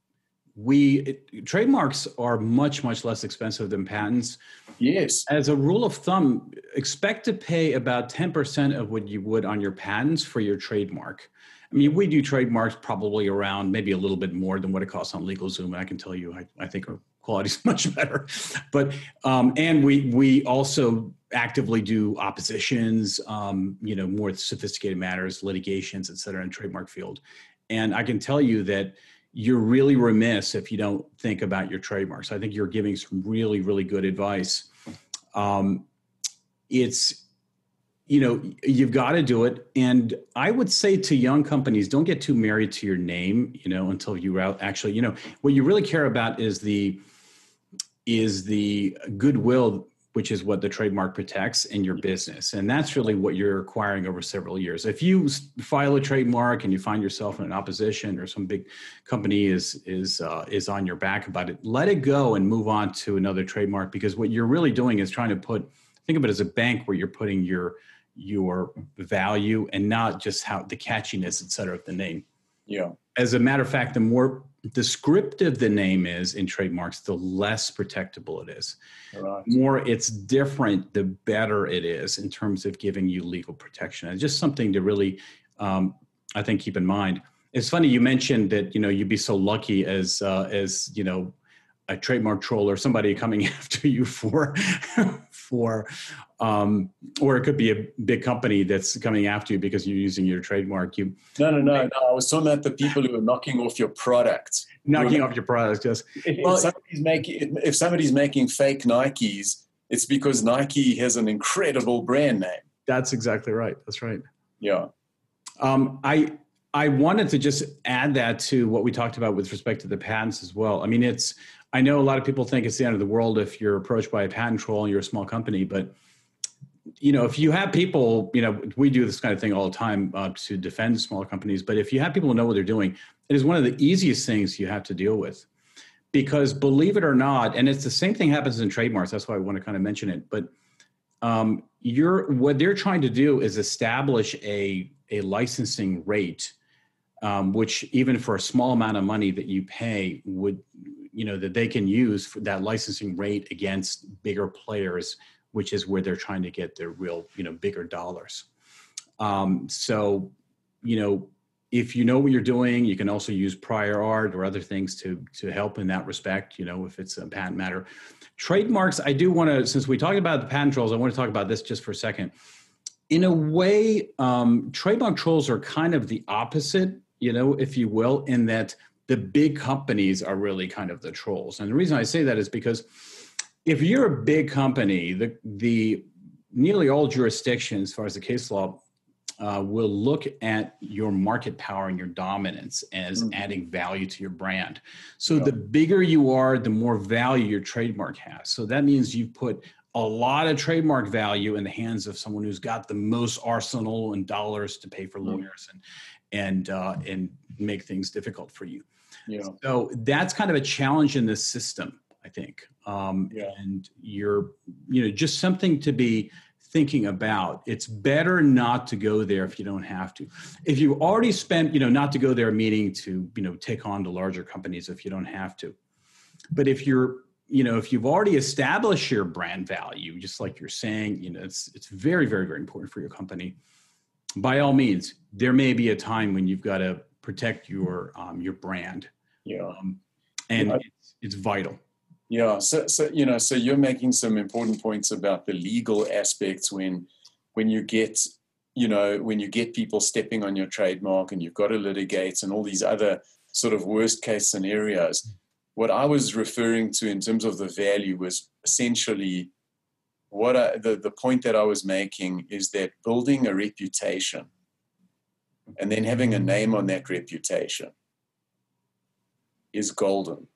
we it, trademarks are much much less expensive than patents yes as a rule of thumb expect to pay about 10% of what you would on your patents for your trademark i mean we do trademarks probably around maybe a little bit more than what it costs on legalzoom i can tell you i, I think our quality is much better but um, and we we also actively do oppositions um, you know more sophisticated matters litigations et cetera in trademark field and i can tell you that you're really remiss if you don't think about your trademarks. I think you're giving some really, really good advice. Um, it's, you know, you've got to do it. And I would say to young companies, don't get too married to your name, you know, until you actually, you know, what you really care about is the, is the goodwill which is what the trademark protects in your business. And that's really what you're acquiring over several years. If you file a trademark and you find yourself in an opposition or some big company is is uh, is on your back about it, let it go and move on to another trademark because what you're really doing is trying to put think of it as a bank where you're putting your your value and not just how the catchiness, et cetera, of the name. Yeah. As a matter of fact, the more descriptive the name is in trademarks, the less protectable it is. Right. More it's different, the better it is in terms of giving you legal protection. And just something to really, um, I think, keep in mind. It's funny you mentioned that you know you'd be so lucky as uh, as you know a trademark troll or somebody coming after you for for um, or it could be a big company that's coming after you because you're using your trademark. You no no no no. I was talking about the people who are knocking off your product. Knocking off your product yes. If, well, if somebody's making if somebody's making fake nikes it's because nike has an incredible brand name. That's exactly right. That's right. Yeah. Um, i I wanted to just add that to what we talked about with respect to the patents as well. I mean, it's I know a lot of people think it's the end of the world if you're approached by a patent troll and you're a small company, but you know, if you have people, you know, we do this kind of thing all the time uh, to defend smaller companies. But if you have people who know what they're doing, it is one of the easiest things you have to deal with. Because believe it or not, and it's the same thing happens in trademarks. That's why I want to kind of mention it. But um, you're what they're trying to do is establish a a licensing rate, um, which even for a small amount of money that you pay would you know that they can use that licensing rate against bigger players which is where they're trying to get their real you know bigger dollars. Um, so you know if you know what you're doing you can also use prior art or other things to to help in that respect you know if it's a patent matter. Trademarks i do want to since we talked about the patent trolls i want to talk about this just for a second. In a way um, trademark trolls are kind of the opposite you know if you will in that the big companies are really kind of the trolls. And the reason I say that is because if you're a big company, the the nearly all jurisdictions, as far as the case law, uh, will look at your market power and your dominance as mm-hmm. adding value to your brand. So yeah. the bigger you are, the more value your trademark has. So that means you've put a lot of trademark value in the hands of someone who's got the most arsenal and dollars to pay for mm-hmm. lawyers and and uh, and make things difficult for you. Yeah. So that's kind of a challenge in this system, I think. Um, yeah. And you're, you know, just something to be thinking about. It's better not to go there if you don't have to. If you already spent, you know, not to go there meaning to, you know, take on the larger companies if you don't have to. But if you're, you know, if you've already established your brand value, just like you're saying, you know, it's it's very, very, very important for your company. By all means, there may be a time when you've got to protect your um, your brand. Yeah, um, and yeah. It's, it's vital. Yeah, so so you know, so you're making some important points about the legal aspects when when you get you know when you get people stepping on your trademark and you've got to litigate and all these other sort of worst case scenarios. What I was referring to in terms of the value was essentially what I, the, the point that I was making is that building a reputation and then having a name on that reputation is golden.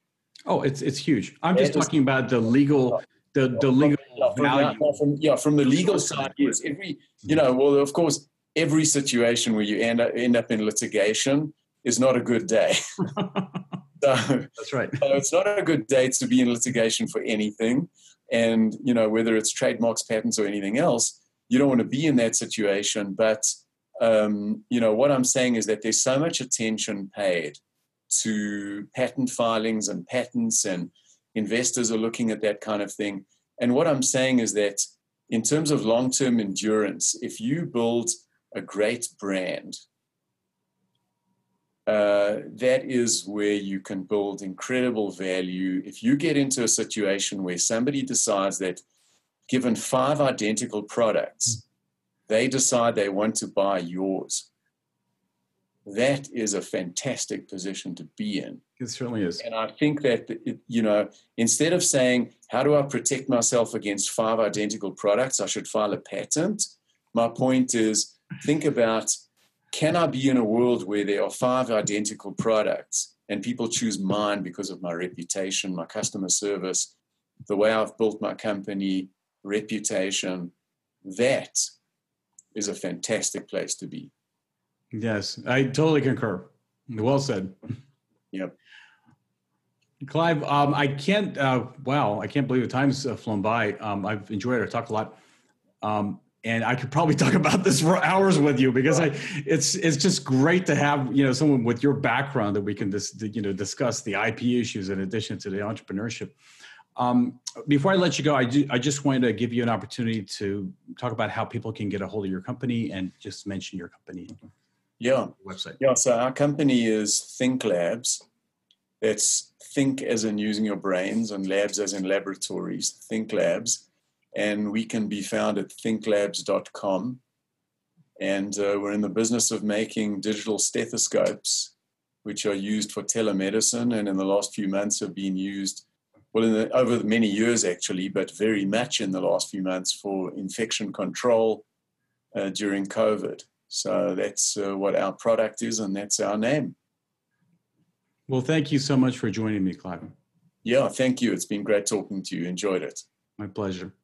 Oh, it's it's huge. I'm just talking about the legal the the legal yeah, from, value. From, yeah, from the legal side, yes. Every you know, well, of course, every situation where you end up, end up in litigation is not a good day. so, That's right. so it's not a good day to be in litigation for anything. And, you know, whether it's trademarks, patents, or anything else, you don't want to be in that situation. But, um, you know, what I'm saying is that there's so much attention paid to patent filings and patents, and investors are looking at that kind of thing. And what I'm saying is that in terms of long term endurance, if you build a great brand, uh, that is where you can build incredible value. If you get into a situation where somebody decides that, given five identical products, they decide they want to buy yours, that is a fantastic position to be in. It certainly is. And I think that, it, you know, instead of saying, how do I protect myself against five identical products? I should file a patent. My point is, think about can I be in a world where there are five identical products and people choose mine because of my reputation, my customer service, the way I've built my company, reputation? That is a fantastic place to be. Yes, I totally concur. Well said. Yep. Clive, um, I can't. Uh, wow, I can't believe the time's uh, flown by. Um, I've enjoyed. I talked a lot. Um, and I could probably talk about this for hours with you because I, it's it's just great to have you know someone with your background that we can dis, you know discuss the IP issues in addition to the entrepreneurship. Um, before I let you go, I do, I just wanted to give you an opportunity to talk about how people can get a hold of your company and just mention your company. Yeah. Website. Yeah. So our company is Thinklabs. It's think as in using your brains and labs as in laboratories. Thinklabs and we can be found at thinklabs.com. And uh, we're in the business of making digital stethoscopes, which are used for telemedicine, and in the last few months have been used, well, the, over many years actually, but very much in the last few months for infection control uh, during COVID. So that's uh, what our product is, and that's our name. Well, thank you so much for joining me, Clive. Yeah, thank you. It's been great talking to you. Enjoyed it. My pleasure.